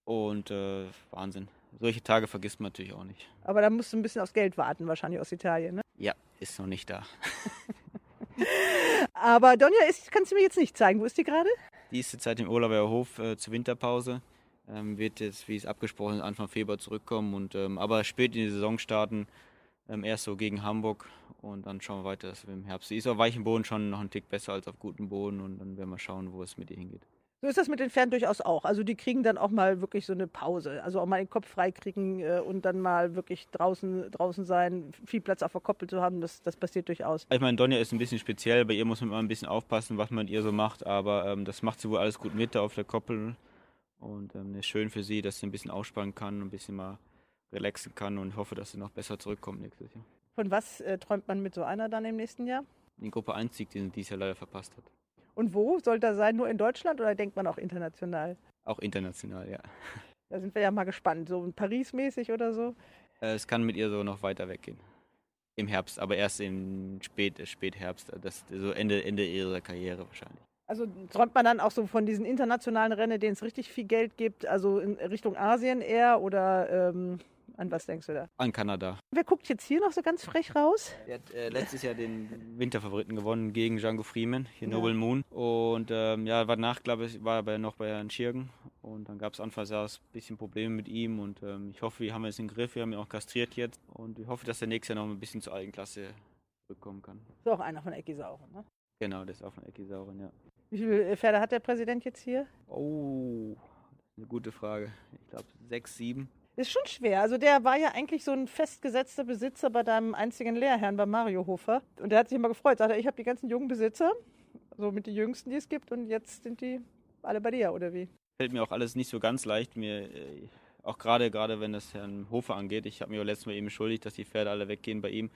Und äh, Wahnsinn. Solche Tage vergisst man natürlich auch nicht. Aber da musst du ein bisschen aufs Geld warten, wahrscheinlich aus Italien. Ne? Ja, ist noch nicht da. Aber Donja, ist, kannst du mir jetzt nicht zeigen. Wo ist die gerade? Die ist jetzt seit dem Urlauber Hof äh, zur Winterpause. Ähm, wird jetzt, wie es abgesprochen ist, Anfang Februar zurückkommen. Und, ähm, aber spät in die Saison starten. Ähm, erst so gegen Hamburg und dann schauen wir weiter, dass wir im Herbst. Sie ist auf weichem Boden schon noch ein Tick besser als auf gutem Boden und dann werden wir schauen, wo es mit ihr hingeht. So ist das mit den Pferden durchaus auch. Also die kriegen dann auch mal wirklich so eine Pause. Also auch mal den Kopf frei kriegen äh, und dann mal wirklich draußen, draußen sein, viel Platz auf der Koppel zu haben, das, das passiert durchaus. Ich meine, Donja ist ein bisschen speziell, bei ihr muss man immer ein bisschen aufpassen, was man mit ihr so macht, aber ähm, das macht sie wohl alles gut mit da auf der Koppel. Und ähm, ist schön für sie, dass sie ein bisschen ausspannen kann, ein bisschen mal relaxen kann und hoffe, dass sie noch besser zurückkommt nächstes Jahr. Von was äh, träumt man mit so einer dann im nächsten Jahr? Die Gruppe 1 Sieg, den sie dieses Jahr leider verpasst hat. Und wo soll das sein? Nur in Deutschland oder denkt man auch international? Auch international, ja. Da sind wir ja mal gespannt. So Paris-mäßig oder so? Äh, es kann mit ihr so noch weiter weggehen. Im Herbst, aber erst im Spät, Spätherbst. Das, so Ende, Ende ihrer Karriere wahrscheinlich. Also träumt man dann auch so von diesen internationalen Rennen, denen es richtig viel Geld gibt, also in Richtung Asien eher oder ähm, an was denkst du da? An Kanada. Wer guckt jetzt hier noch so ganz frech raus? Er hat äh, letztes Jahr den Winterfavoriten gewonnen gegen Django Freeman, hier Ja. Noble Moon. Und ähm, ja, war danach, glaube ich, war er bei, noch bei Herrn Schirgen. Und dann gab es anfangs ja ein bisschen Probleme mit ihm. Und ähm, ich hoffe, wir haben es im Griff. Wir haben ihn auch kastriert jetzt. Und ich hoffe, dass er nächstes Jahr noch ein bisschen zur Eigenklasse zurückkommen kann. Ist auch einer von Ecki Sauren, ne? Genau, das ist auch von Ecki Sauren, ja. Wie viele Pferde hat der Präsident jetzt hier? Oh, eine gute Frage. Ich glaube, sechs, sieben. Ist schon schwer. Also der war ja eigentlich so ein festgesetzter Besitzer bei deinem einzigen Lehrherrn, bei Mario Hofer. Und der hat sich immer gefreut. Sagt er, ich habe die ganzen jungen Besitzer, so mit den jüngsten, die es gibt. Und jetzt sind die alle bei dir, oder wie? fällt mir auch alles nicht so ganz leicht. Mir, äh, auch gerade, gerade wenn das Herrn Hofer angeht. Ich habe mir letztes Mal eben entschuldigt, dass die Pferde alle weggehen bei ihm.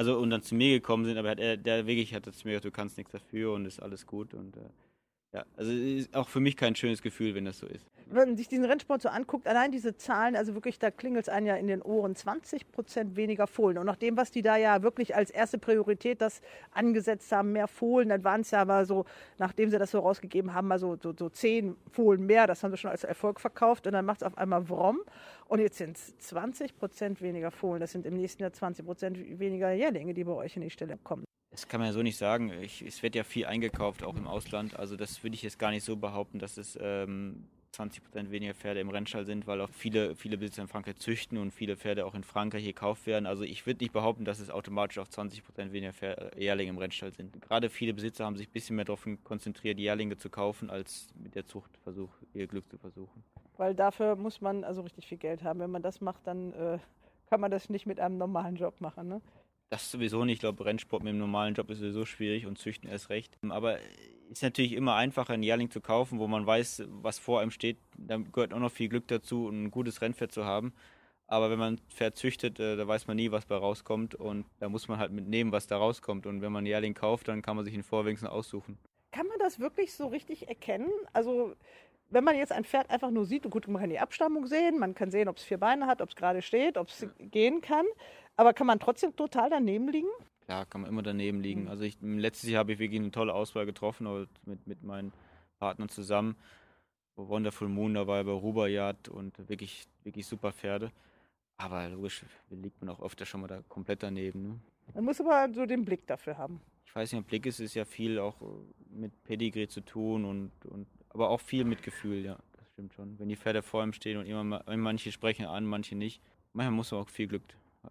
Also und dann zu mir gekommen sind, aber hat er, der wirklich hat zu mir gesagt, du kannst nichts dafür und ist alles gut. Und äh, ja, also ist auch für mich kein schönes Gefühl, wenn das so ist. Wenn man sich diesen Rennsport so anguckt, allein diese Zahlen, also wirklich, da klingelt es einem ja in den Ohren, 20 Prozent weniger Fohlen. Und nach dem, was die da ja wirklich als erste Priorität das angesetzt haben, mehr Fohlen, dann waren es ja mal so, nachdem sie das so rausgegeben haben, mal so, so, so zehn Fohlen mehr, das haben sie schon als Erfolg verkauft und dann macht es auf einmal Wrom. Und jetzt sind es 20 Prozent weniger Fohlen, das sind im nächsten Jahr 20 Prozent weniger Jährlinge, die bei euch in die Stelle kommen. Das kann man ja so nicht sagen. Ich, es wird ja viel eingekauft, auch im Ausland. Also das würde ich jetzt gar nicht so behaupten, dass es ähm, 20 Prozent weniger Pferde im Rennstall sind, weil auch viele, viele Besitzer in Frankreich züchten und viele Pferde auch in Frankreich gekauft werden. Also ich würde nicht behaupten, dass es automatisch auch 20 Prozent weniger äh, Jährlinge im Rennstall sind. Gerade viele Besitzer haben sich ein bisschen mehr darauf konzentriert, Jährlinge zu kaufen, als mit der Zucht versuch, ihr Glück zu versuchen. Weil dafür muss man also richtig viel Geld haben. Wenn man das macht, dann äh, kann man das nicht mit einem normalen Job machen. Ne? Das sowieso nicht. Ich glaube, Rennsport mit dem normalen Job ist sowieso schwierig und Züchten erst recht. Aber ist natürlich immer einfacher, einen Jährling zu kaufen, wo man weiß, was vor einem steht. Da gehört auch noch viel Glück dazu, ein gutes Rennpferd zu haben. Aber wenn man Pferd züchtet, äh, da weiß man nie, was bei rauskommt. Und da muss man halt mitnehmen, was da rauskommt. Und wenn man einen Jährling kauft, dann kann man sich ihn vorwenigstens aussuchen. Kann man das wirklich so richtig erkennen? Also, wenn man jetzt ein Pferd einfach nur sieht, gut, man kann die Abstammung sehen, man kann sehen, ob es vier Beine hat, ob es gerade steht, ob es gehen kann. Aber kann man trotzdem total daneben liegen? Klar, kann man immer daneben liegen. Also ich, letztes Jahr habe ich wirklich eine tolle Auswahl getroffen, mit, mit meinen Partnern zusammen. Wonderful Moon dabei, bei Rubaiyat und wirklich, wirklich super Pferde. Aber logisch liegt man auch öfter schon mal da komplett daneben. Ne? Man muss aber so den Blick dafür haben. Ich weiß nicht, Blick ist es ja viel auch mit Pedigree zu tun und, und aber auch viel mit Gefühl, ja. Das stimmt schon. Wenn die Pferde vor ihm stehen und immer ma- manche sprechen an, manche nicht. Manchmal muss man auch viel Glück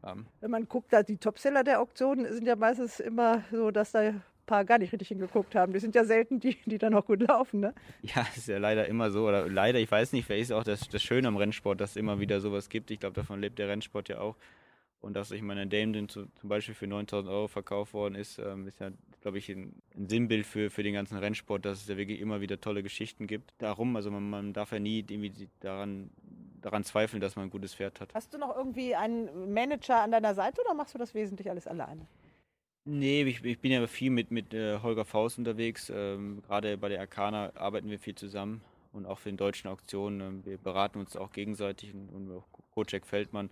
haben. Wenn man guckt, da die Topseller der Auktionen sind ja meistens immer so, dass da ein paar gar nicht richtig hingeguckt haben. Die sind ja selten die, die dann auch gut laufen. Ne? Ja, ist ja leider immer so. Oder leider, ich weiß nicht, vielleicht ist auch das, das Schöne am Rennsport, dass es immer wieder sowas gibt. Ich glaube, davon lebt der Rennsport ja auch. Und dass ich meine Dame den zu, zum Beispiel für 9000 Euro verkauft worden ist, ähm, ist ja, glaube ich, ein, ein Sinnbild für, für den ganzen Rennsport, dass es ja wirklich immer wieder tolle Geschichten gibt. Darum, also man, man darf ja nie irgendwie daran, daran zweifeln, dass man ein gutes Pferd hat. Hast du noch irgendwie einen Manager an deiner Seite oder machst du das wesentlich alles alleine? Nee, ich, ich bin ja viel mit, mit äh, Holger Faust unterwegs. Ähm, Gerade bei der Arcana arbeiten wir viel zusammen und auch für den deutschen Auktionen. Ähm, wir beraten uns auch gegenseitig und, und auch Jack Feldmann.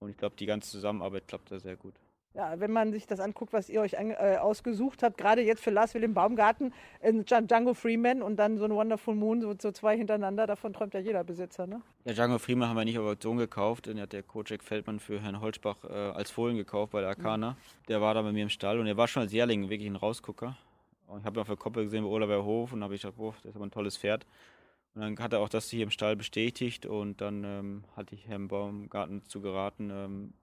Und ich glaube, die ganze Zusammenarbeit klappt da sehr gut. Ja, wenn man sich das anguckt, was ihr euch an, äh, ausgesucht habt, gerade jetzt für Lars Wilhelm Baumgarten, in Django Freeman und dann so ein Wonderful Moon, so, so zwei hintereinander, davon träumt ja jeder Besitzer, ne? Ja, Django Freeman haben wir nicht auf Auktion gekauft, den hat der Kojak Feldmann für Herrn Holzbach äh, als Fohlen gekauft bei der Arcana. Der war da bei mir im Stall und er war schon als Jährling wirklich ein Rausgucker. Und ich habe ihn auf der Koppel gesehen bei Ola Hof und habe ich gedacht, boah, das ist aber ein tolles Pferd. Und dann hat er auch das hier im Stall bestätigt und dann ähm, hatte ich Herrn Baumgarten zu geraten, ähm,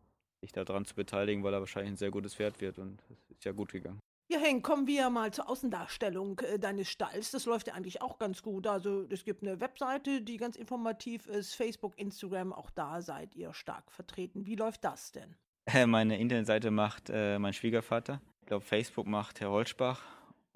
sich daran zu beteiligen, weil er wahrscheinlich ein sehr gutes Pferd wird und es ist ja gut gegangen. Ja, Henk, kommen wir mal zur Außendarstellung äh, deines Stalls. Das läuft ja eigentlich auch ganz gut. Also es gibt eine Webseite, die ganz informativ ist, Facebook, Instagram, auch da seid ihr stark vertreten. Wie läuft das denn? Meine Internetseite macht äh, mein Schwiegervater. Ich glaube, Facebook macht Herr Holzbach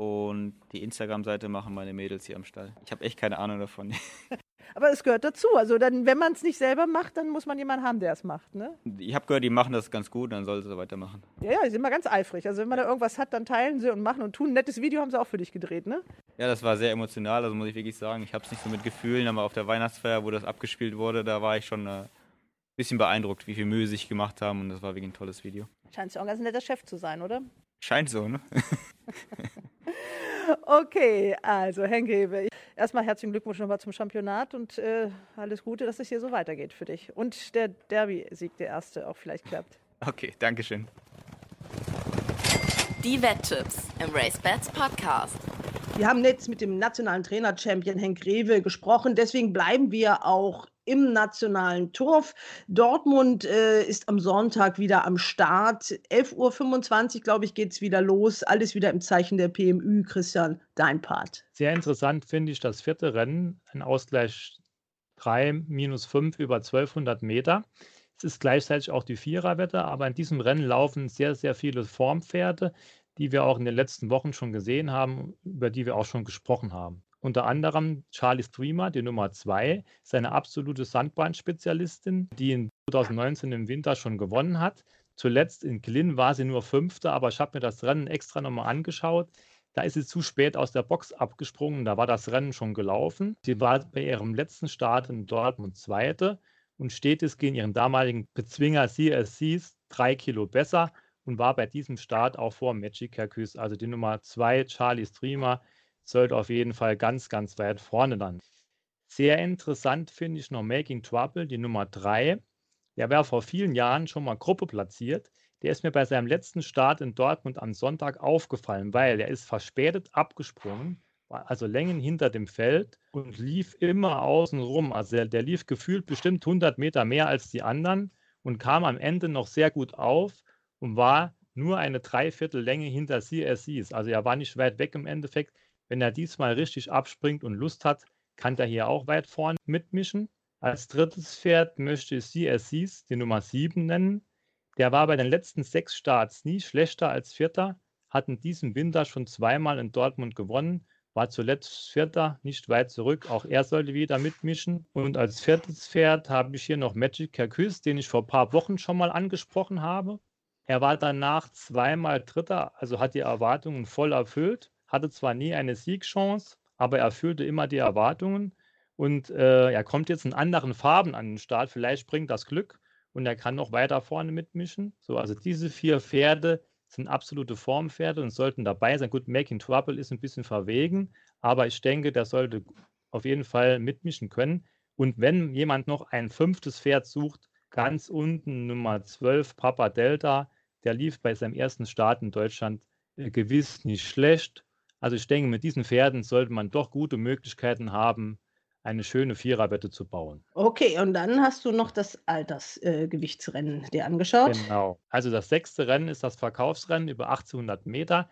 und die Instagram-Seite machen meine Mädels hier am Stall. Ich habe echt keine Ahnung davon. Aber es gehört dazu. Also dann, wenn man es nicht selber macht, dann muss man jemanden haben, der es macht, ne? Ich habe gehört, die machen das ganz gut, dann sollte sie weitermachen. Ja, ja, die sind immer ganz eifrig. Also wenn man da irgendwas hat, dann teilen sie und machen und tun. Ein nettes Video haben sie auch für dich gedreht, ne? Ja, das war sehr emotional, also muss ich wirklich sagen. Ich habe es nicht so mit Gefühlen, aber auf der Weihnachtsfeier, wo das abgespielt wurde, da war ich schon ein äh, bisschen beeindruckt, wie viel Mühe sie sich gemacht haben und das war wirklich ein tolles Video. Scheint ja auch ein ganz netter Chef zu sein, oder? Scheint so, ne? Okay, also Henke, erstmal herzlichen Glückwunsch nochmal zum Championat und äh, alles Gute, dass es hier so weitergeht für dich. Und der Derby-Sieg, der erste, auch vielleicht klappt. Okay, danke schön. Die Wetttipps im RaceBets Podcast. Wir haben jetzt mit dem nationalen Trainer-Champion Henk Rewe gesprochen, deswegen bleiben wir auch im nationalen Turf. Dortmund äh, ist am Sonntag wieder am Start. 11.25 Uhr, glaube ich, geht es wieder los. Alles wieder im Zeichen der PMÜ. Christian, dein Part. Sehr interessant finde ich das vierte Rennen, ein Ausgleich 3 minus 5 über 1200 Meter. Es ist gleichzeitig auch die Viererwette, aber in diesem Rennen laufen sehr, sehr viele Formpferde, die wir auch in den letzten Wochen schon gesehen haben, über die wir auch schon gesprochen haben. Unter anderem Charlie Streamer, die Nummer 2, ist eine absolute Sandbahnspezialistin, die in 2019 im Winter schon gewonnen hat. Zuletzt in Glynn war sie nur Fünfte, aber ich habe mir das Rennen extra nochmal angeschaut. Da ist sie zu spät aus der Box abgesprungen, da war das Rennen schon gelaufen. Sie war bei ihrem letzten Start in Dortmund Zweite und steht es gegen ihren damaligen Bezwinger CSCs drei Kilo besser und war bei diesem Start auch vor Magic Hercus, also die Nummer 2, Charlie Streamer, sollte auf jeden Fall ganz, ganz weit vorne landen. Sehr interessant finde ich noch Making Trouble, die Nummer 3. Der war vor vielen Jahren schon mal Gruppe platziert. Der ist mir bei seinem letzten Start in Dortmund am Sonntag aufgefallen, weil er ist verspätet abgesprungen, also Längen hinter dem Feld und lief immer außen rum. Also der, der lief gefühlt bestimmt 100 Meter mehr als die anderen und kam am Ende noch sehr gut auf und war nur eine Dreiviertellänge hinter CSCs. Also er war nicht weit weg im Endeffekt. Wenn er diesmal richtig abspringt und Lust hat, kann er hier auch weit vorne mitmischen. Als drittes Pferd möchte ich CSCs, die Nummer 7 nennen. Der war bei den letzten sechs Starts nie schlechter als Vierter, hat in diesem Winter schon zweimal in Dortmund gewonnen, war zuletzt Vierter, nicht weit zurück. Auch er sollte wieder mitmischen. Und als viertes Pferd habe ich hier noch Magic Hercus, den ich vor ein paar Wochen schon mal angesprochen habe. Er war danach zweimal Dritter, also hat die Erwartungen voll erfüllt hatte zwar nie eine Siegchance, aber er erfüllte immer die Erwartungen und äh, er kommt jetzt in anderen Farben an den Start. Vielleicht bringt das Glück und er kann noch weiter vorne mitmischen. So, also diese vier Pferde sind absolute Formpferde und sollten dabei sein. Gut, Making Trouble ist ein bisschen verwegen, aber ich denke, der sollte auf jeden Fall mitmischen können. Und wenn jemand noch ein fünftes Pferd sucht, ganz unten Nummer 12, Papa Delta, der lief bei seinem ersten Start in Deutschland äh, gewiss nicht schlecht. Also ich denke, mit diesen Pferden sollte man doch gute Möglichkeiten haben, eine schöne Viererwette zu bauen. Okay, und dann hast du noch das Altersgewichtsrennen äh, dir angeschaut. Genau. Also das sechste Rennen ist das Verkaufsrennen über 1800 Meter.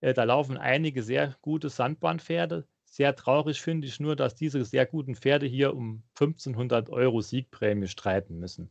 Äh, da laufen einige sehr gute Sandbahnpferde. Sehr traurig finde ich nur, dass diese sehr guten Pferde hier um 1500 Euro Siegprämie streiten müssen.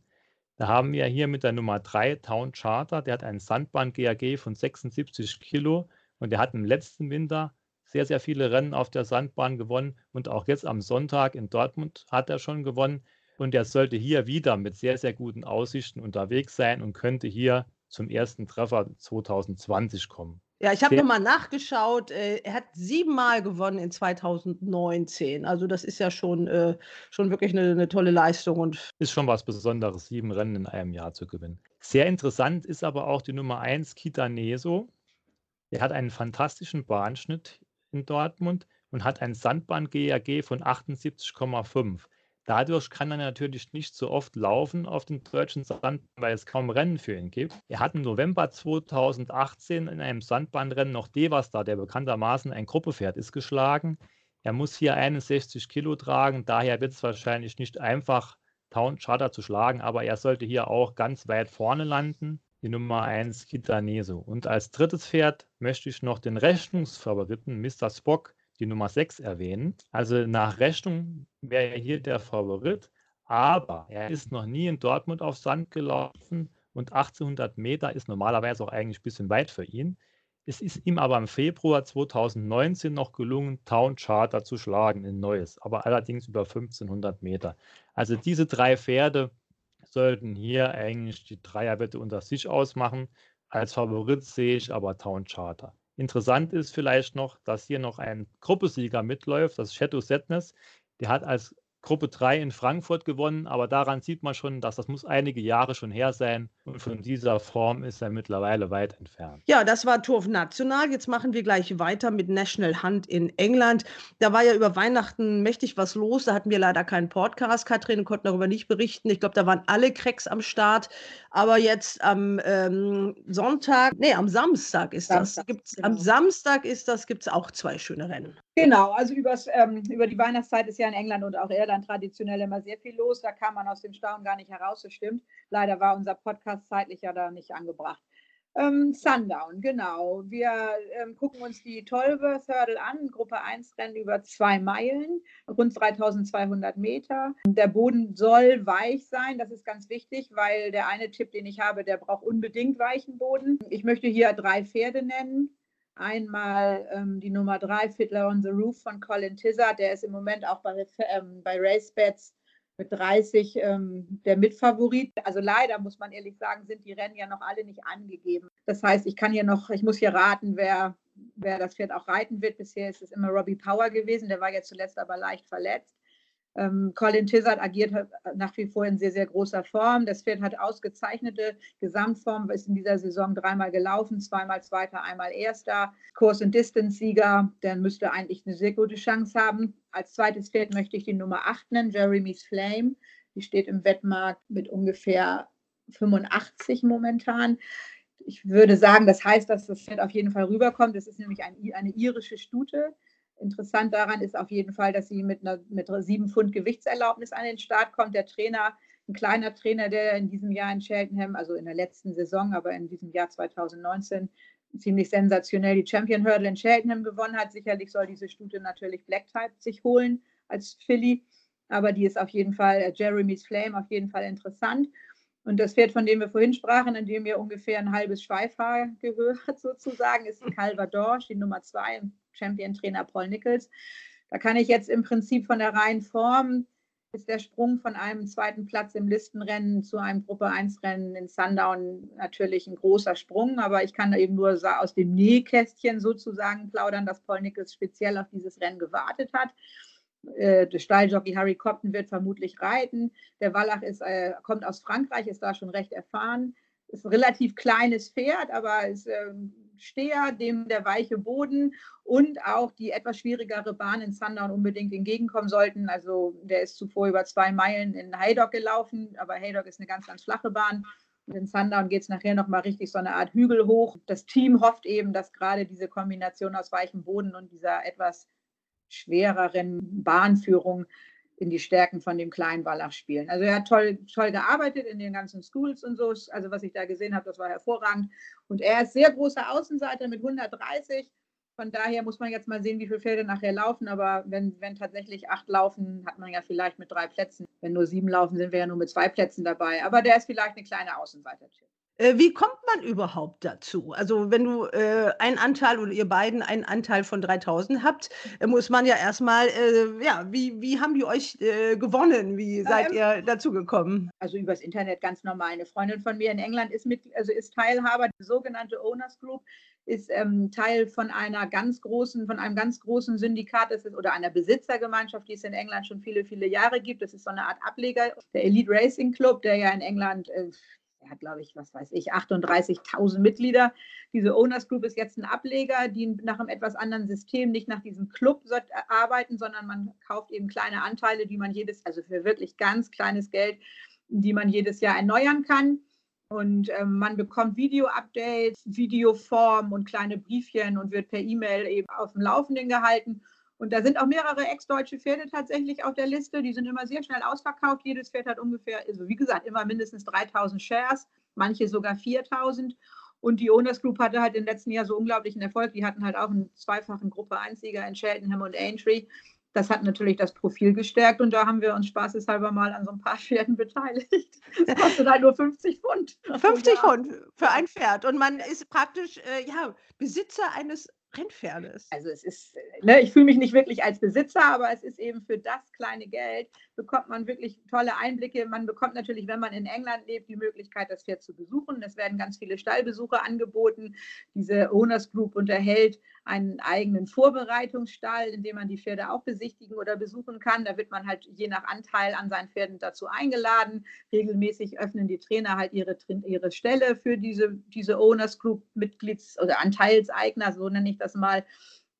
Da haben wir hier mit der Nummer 3 Town Charter, der hat einen Sandbahn-GAG von 76 Kilo und er hat im letzten Winter sehr, sehr viele Rennen auf der Sandbahn gewonnen. Und auch jetzt am Sonntag in Dortmund hat er schon gewonnen. Und er sollte hier wieder mit sehr, sehr guten Aussichten unterwegs sein und könnte hier zum ersten Treffer 2020 kommen. Ja, ich habe nochmal nachgeschaut. Äh, er hat siebenmal gewonnen in 2019. Also das ist ja schon, äh, schon wirklich eine, eine tolle Leistung. Und ist schon was Besonderes, sieben Rennen in einem Jahr zu gewinnen. Sehr interessant ist aber auch die Nummer 1 Kitaneso. Der hat einen fantastischen Bahnschnitt in Dortmund und hat ein Sandbahn-GAG von 78,5. Dadurch kann er natürlich nicht so oft laufen auf den deutschen Sandbahn, weil es kaum Rennen für ihn gibt. Er hat im November 2018 in einem Sandbahnrennen noch Devastar, der bekanntermaßen ein Gruppepferd ist, geschlagen. Er muss hier 61 Kilo tragen, daher wird es wahrscheinlich nicht einfach, Town Charter zu schlagen, aber er sollte hier auch ganz weit vorne landen. Die Nummer 1 Kitaneso. Und als drittes Pferd möchte ich noch den Rechnungsfavoriten Mr. Spock die Nummer 6 erwähnen. Also nach Rechnung wäre er hier der Favorit, aber er ist noch nie in Dortmund auf Sand gelaufen und 1800 Meter ist normalerweise auch eigentlich ein bisschen weit für ihn. Es ist ihm aber im Februar 2019 noch gelungen, Town Charter zu schlagen in Neues, aber allerdings über 1500 Meter. Also diese drei Pferde sollten hier eigentlich die Dreierwette unter sich ausmachen. Als Favorit sehe ich aber Town Charter. Interessant ist vielleicht noch, dass hier noch ein Gruppesieger mitläuft, das Shadow Sadness. Der hat als Gruppe 3 in Frankfurt gewonnen, aber daran sieht man schon, dass das muss einige Jahre schon her sein und von dieser Form ist er mittlerweile weit entfernt. Ja, das war Turf National. Jetzt machen wir gleich weiter mit National Hunt in England. Da war ja über Weihnachten mächtig was los. Da hatten wir leider keinen Podcast. Katrin konnte darüber nicht berichten. Ich glaube, da waren alle Cracks am Start. Aber jetzt am ähm, Sonntag, nee, am Samstag ist Samstag, das. Gibt's, genau. Am Samstag ist das, gibt es auch zwei schöne Rennen. Genau, also übers, ähm, über die Weihnachtszeit ist ja in England und auch Irland traditionell immer sehr viel los. Da kam man aus dem Staunen gar nicht heraus, das stimmt. Leider war unser Podcast zeitlich ja da nicht angebracht. Ähm, Sundown, genau. Wir ähm, gucken uns die Tolworth Hurdle an, Gruppe 1 Rennen über zwei Meilen, rund 3200 Meter. Der Boden soll weich sein, das ist ganz wichtig, weil der eine Tipp, den ich habe, der braucht unbedingt weichen Boden. Ich möchte hier drei Pferde nennen. Einmal ähm, die Nummer 3, Fiddler on the Roof von Colin Tizard, der ist im Moment auch bei, ähm, bei RaceBets mit 30 ähm, der Mitfavorit. Also leider muss man ehrlich sagen, sind die Rennen ja noch alle nicht angegeben. Das heißt, ich kann hier noch, ich muss hier raten, wer, wer das Pferd auch reiten wird. Bisher ist es immer Robbie Power gewesen, der war jetzt zuletzt aber leicht verletzt. Ähm, Colin Tizard agiert nach wie vor in sehr, sehr großer Form. Das Pferd hat ausgezeichnete Gesamtform, ist in dieser Saison dreimal gelaufen, zweimal Zweiter, einmal Erster, Kurs- und Distance-Sieger. Der müsste eigentlich eine sehr gute Chance haben. Als zweites Pferd möchte ich die Nummer 8 nennen, Jeremy's Flame. Die steht im Wettmarkt mit ungefähr 85 momentan. Ich würde sagen, das heißt, dass das Pferd auf jeden Fall rüberkommt. Es ist nämlich ein, eine irische Stute Interessant daran ist auf jeden Fall, dass sie mit einer mit sieben Pfund Gewichtserlaubnis an den Start kommt. Der Trainer, ein kleiner Trainer, der in diesem Jahr in Cheltenham, also in der letzten Saison, aber in diesem Jahr 2019 ziemlich sensationell die Champion Hurdle in Cheltenham gewonnen hat. Sicherlich soll diese Stute natürlich Black Type sich holen als Philly, aber die ist auf jeden Fall, äh, Jeremy's Flame, auf jeden Fall interessant. Und das Pferd, von dem wir vorhin sprachen, in dem ihr ungefähr ein halbes Schweifhaar gehört, sozusagen, ist Calvador, die Nummer zwei im Champion-Trainer Paul Nichols. Da kann ich jetzt im Prinzip von der reinen Form ist der Sprung von einem zweiten Platz im Listenrennen zu einem Gruppe 1 Rennen in Sundown natürlich ein großer Sprung, aber ich kann eben nur aus dem Nähkästchen sozusagen plaudern, dass Paul Nichols speziell auf dieses Rennen gewartet hat. Äh, der Stalljockey Harry Copton wird vermutlich reiten. Der Wallach ist, äh, kommt aus Frankreich, ist da schon recht erfahren. Ist ein relativ kleines Pferd, aber ist äh, Steher, dem der weiche Boden und auch die etwas schwierigere Bahn in Sundown unbedingt entgegenkommen sollten. Also der ist zuvor über zwei Meilen in Haydock gelaufen, aber Haydock ist eine ganz, ganz flache Bahn. Und in Sundown geht es nachher nochmal richtig so eine Art Hügel hoch. Das Team hofft eben, dass gerade diese Kombination aus weichem Boden und dieser etwas schwereren Bahnführung in die Stärken von dem kleinen Wallach spielen. Also er hat toll, toll gearbeitet in den ganzen Schools und so. Also was ich da gesehen habe, das war hervorragend. Und er ist sehr großer Außenseiter mit 130. Von daher muss man jetzt mal sehen, wie viele Pferde nachher laufen. Aber wenn, wenn tatsächlich acht laufen, hat man ja vielleicht mit drei Plätzen. Wenn nur sieben laufen, sind wir ja nur mit zwei Plätzen dabei. Aber der ist vielleicht eine kleine Außenseiter-Typ. Äh, wie kommt man überhaupt dazu? Also wenn du äh, einen Anteil oder ihr beiden einen Anteil von 3000 habt, äh, muss man ja erstmal, äh, ja, wie, wie haben die euch äh, gewonnen? Wie seid ähm, ihr dazu gekommen? Also übers Internet ganz normal. Eine Freundin von mir in England ist, mit, also ist Teilhaber, die sogenannte Owners Group ist ähm, Teil von einer ganz großen, von einem ganz großen Syndikat das ist, oder einer Besitzergemeinschaft, die es in England schon viele, viele Jahre gibt. Das ist so eine Art Ableger, der Elite Racing Club, der ja in England äh, er hat, glaube ich, was weiß ich, 38.000 Mitglieder. Diese Owners Group ist jetzt ein Ableger, die nach einem etwas anderen System, nicht nach diesem Club äh, arbeiten, sondern man kauft eben kleine Anteile, die man jedes, also für wirklich ganz kleines Geld, die man jedes Jahr erneuern kann. Und ähm, man bekommt Video-Updates, Videoform und kleine Briefchen und wird per E-Mail eben auf dem Laufenden gehalten. Und da sind auch mehrere ex-deutsche Pferde tatsächlich auf der Liste. Die sind immer sehr schnell ausverkauft. Jedes Pferd hat ungefähr, also wie gesagt, immer mindestens 3000 Shares, manche sogar 4000. Und die Owners Group hatte halt im letzten Jahr so unglaublichen Erfolg. Die hatten halt auch einen zweifachen Gruppe 1-Sieger in Cheltenham und Aintree. Das hat natürlich das Profil gestärkt und da haben wir uns spaßeshalber mal an so ein paar Pferden beteiligt. Das kostet halt nur 50 Pfund. 50 Pfund für ein Pferd. Und man ist praktisch äh, ja, Besitzer eines Rennpferdes. Also es ist, ne, ich fühle mich nicht wirklich als Besitzer, aber es ist eben für das kleine Geld, bekommt man wirklich tolle Einblicke. Man bekommt natürlich, wenn man in England lebt, die Möglichkeit, das Pferd zu besuchen. Es werden ganz viele Stallbesuche angeboten. Diese Owners Group unterhält einen eigenen Vorbereitungsstall, in dem man die Pferde auch besichtigen oder besuchen kann. Da wird man halt je nach Anteil an seinen Pferden dazu eingeladen. Regelmäßig öffnen die Trainer halt ihre, ihre Stelle für diese, diese Owners Group Mitglieds- oder Anteilseigner, so nenne ich das mal.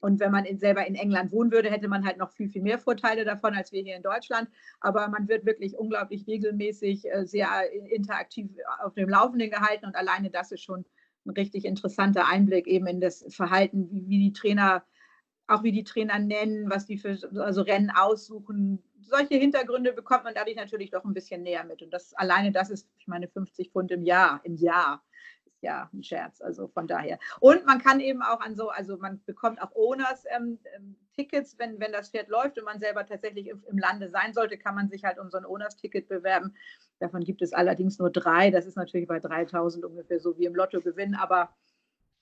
Und wenn man in, selber in England wohnen würde, hätte man halt noch viel, viel mehr Vorteile davon als wir hier in Deutschland. Aber man wird wirklich unglaublich regelmäßig, äh, sehr interaktiv auf dem Laufenden gehalten. Und alleine das ist schon ein richtig interessanter Einblick eben in das Verhalten, wie, wie die Trainer, auch wie die Trainer nennen, was die für also Rennen aussuchen. Solche Hintergründe bekommt man dadurch natürlich doch ein bisschen näher mit. Und das alleine das ist, ich meine, 50 Pfund im Jahr, im Jahr ja ein Scherz. Also von daher. Und man kann eben auch an so, also man bekommt auch Owners ähm, ähm, Tickets, wenn, wenn das Pferd läuft und man selber tatsächlich im, im Lande sein sollte, kann man sich halt um so ein Owners-Ticket bewerben. Davon gibt es allerdings nur drei. Das ist natürlich bei 3000 ungefähr so wie im Lottogewinn, aber,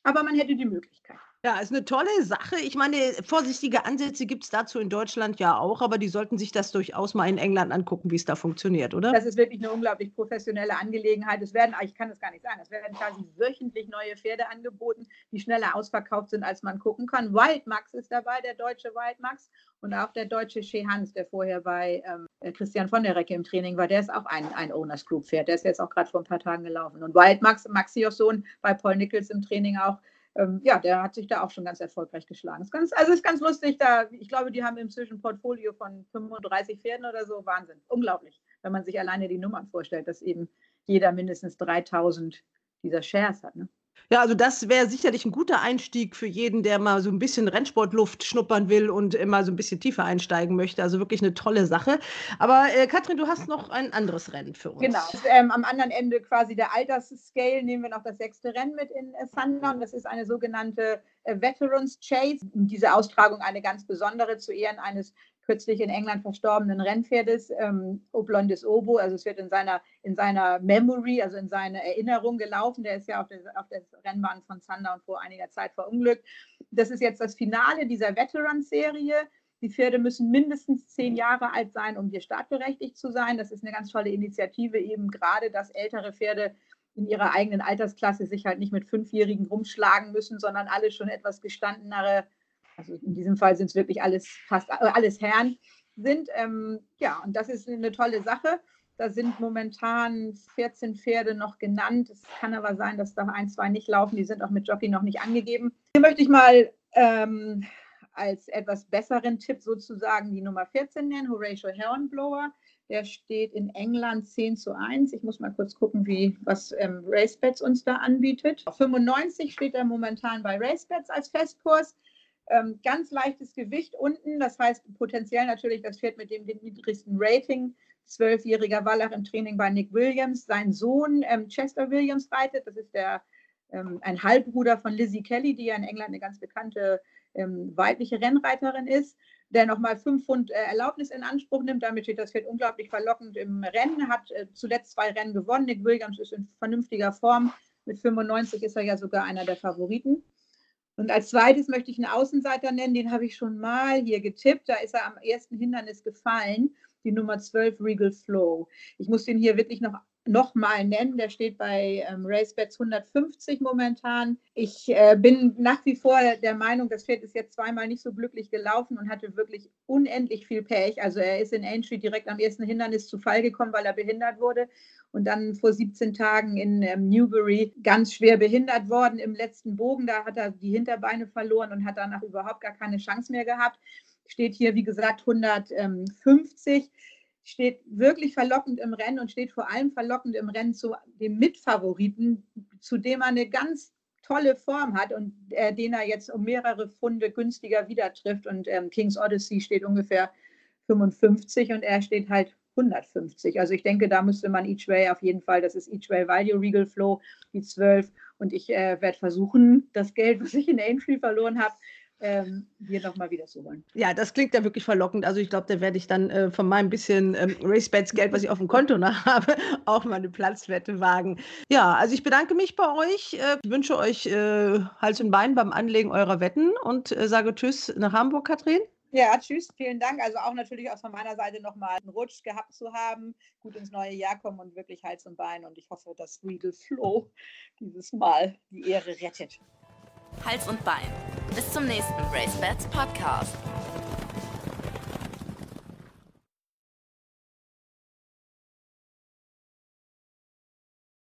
aber man hätte die Möglichkeit. Ja, ist eine tolle Sache. Ich meine, vorsichtige Ansätze gibt es dazu in Deutschland ja auch, aber die sollten sich das durchaus mal in England angucken, wie es da funktioniert, oder? Das ist wirklich eine unglaublich professionelle Angelegenheit. Es werden, ich kann es gar nicht sagen, es werden quasi wöchentlich neue Pferde angeboten, die schneller ausverkauft sind, als man gucken kann. Wild Max ist dabei, der deutsche Wild Max und auch der deutsche Shea Hans, der vorher bei ähm, Christian von der Recke im Training war, der ist auch ein, ein Owners Group Pferd. Der ist jetzt auch gerade vor ein paar Tagen gelaufen. Und Wild Max, Maxios Sohn bei Paul Nichols im Training auch ähm, ja, der hat sich da auch schon ganz erfolgreich geschlagen. Ist ganz, also ist ganz lustig, da, ich glaube, die haben inzwischen ein Portfolio von 35 Pferden oder so. Wahnsinn. Unglaublich, wenn man sich alleine die Nummern vorstellt, dass eben jeder mindestens 3000 dieser Shares hat. Ne? Ja, also das wäre sicherlich ein guter Einstieg für jeden, der mal so ein bisschen Rennsportluft schnuppern will und immer so ein bisschen tiefer einsteigen möchte. Also wirklich eine tolle Sache. Aber äh, Katrin, du hast noch ein anderes Rennen für uns. Genau. Ähm, am anderen Ende quasi der Altersscale nehmen wir noch das sechste Rennen mit in äh, Sundown. Das ist eine sogenannte äh, Veterans Chase. Diese Austragung eine ganz besondere zu Ehren eines kürzlich in England verstorbenen Rennpferdes, ähm, Oblondes Obo. Also es wird in seiner, in seiner Memory, also in seiner Erinnerung gelaufen. Der ist ja auf der, auf der Rennbahn von Sundown vor einiger Zeit verunglückt. Das ist jetzt das Finale dieser Veterans-Serie. Die Pferde müssen mindestens zehn Jahre alt sein, um hier startberechtigt zu sein. Das ist eine ganz tolle Initiative, eben gerade, dass ältere Pferde in ihrer eigenen Altersklasse sich halt nicht mit Fünfjährigen rumschlagen müssen, sondern alle schon etwas gestandenere also in diesem Fall sind es wirklich alles fast äh, alles Herren sind. Ähm, ja, und das ist eine tolle Sache. Da sind momentan 14 Pferde noch genannt. Es kann aber sein, dass da ein, zwei nicht laufen. Die sind auch mit Jockey noch nicht angegeben. Hier möchte ich mal ähm, als etwas besseren Tipp sozusagen die Nummer 14 nennen, Horatio Hornblower. Der steht in England 10 zu 1. Ich muss mal kurz gucken, wie, was ähm, RaceBets uns da anbietet. Auf 95 steht er momentan bei RaceBets als Festkurs. Ähm, ganz leichtes Gewicht unten, das heißt potenziell natürlich das Pferd mit dem niedrigsten Rating. Zwölfjähriger Wallach im Training bei Nick Williams. Sein Sohn ähm, Chester Williams reitet. Das ist der, ähm, ein Halbbruder von Lizzie Kelly, die ja in England eine ganz bekannte ähm, weibliche Rennreiterin ist, der nochmal fünf Pfund äh, Erlaubnis in Anspruch nimmt. Damit steht das Pferd unglaublich verlockend im Rennen, hat äh, zuletzt zwei Rennen gewonnen. Nick Williams ist in vernünftiger Form. Mit 95 ist er ja sogar einer der Favoriten. Und als zweites möchte ich einen Außenseiter nennen, den habe ich schon mal hier getippt. Da ist er am ersten Hindernis gefallen, die Nummer 12 Regal Flow. Ich muss den hier wirklich noch nochmal nennen. Der steht bei ähm, RaceBets 150 momentan. Ich äh, bin nach wie vor der Meinung, das Pferd ist jetzt zweimal nicht so glücklich gelaufen und hatte wirklich unendlich viel Pech. Also er ist in Aintree direkt am ersten Hindernis zu Fall gekommen, weil er behindert wurde und dann vor 17 Tagen in ähm, Newbury ganz schwer behindert worden im letzten Bogen. Da hat er die Hinterbeine verloren und hat danach überhaupt gar keine Chance mehr gehabt. Steht hier, wie gesagt, 150 steht wirklich verlockend im Rennen und steht vor allem verlockend im Rennen zu dem Mitfavoriten, zu dem er eine ganz tolle Form hat und äh, den er jetzt um mehrere Pfunde günstiger wieder trifft. Und ähm, King's Odyssey steht ungefähr 55 und er steht halt 150. Also ich denke, da müsste man Each Way auf jeden Fall, das ist Each Way Value Regal Flow, die 12. Und ich äh, werde versuchen, das Geld, was ich in Aintree verloren habe, ähm, hier nochmal wieder zu holen. Ja, das klingt ja wirklich verlockend. Also ich glaube, da werde ich dann äh, von meinem bisschen ähm, Racebets Geld, was ich auf dem Konto noch habe, auch mal eine Platzwette wagen. Ja, also ich bedanke mich bei euch, äh, wünsche euch äh, Hals und Bein beim Anlegen eurer Wetten und äh, sage Tschüss nach Hamburg, Katrin. Ja, tschüss, vielen Dank. Also auch natürlich auch von meiner Seite nochmal einen Rutsch gehabt zu haben, gut ins neue Jahr kommen und wirklich Hals und Bein. Und ich hoffe, dass Regal Flow dieses Mal die Ehre rettet. Hals und Bein. Bis zum nächsten Race Bats Podcast.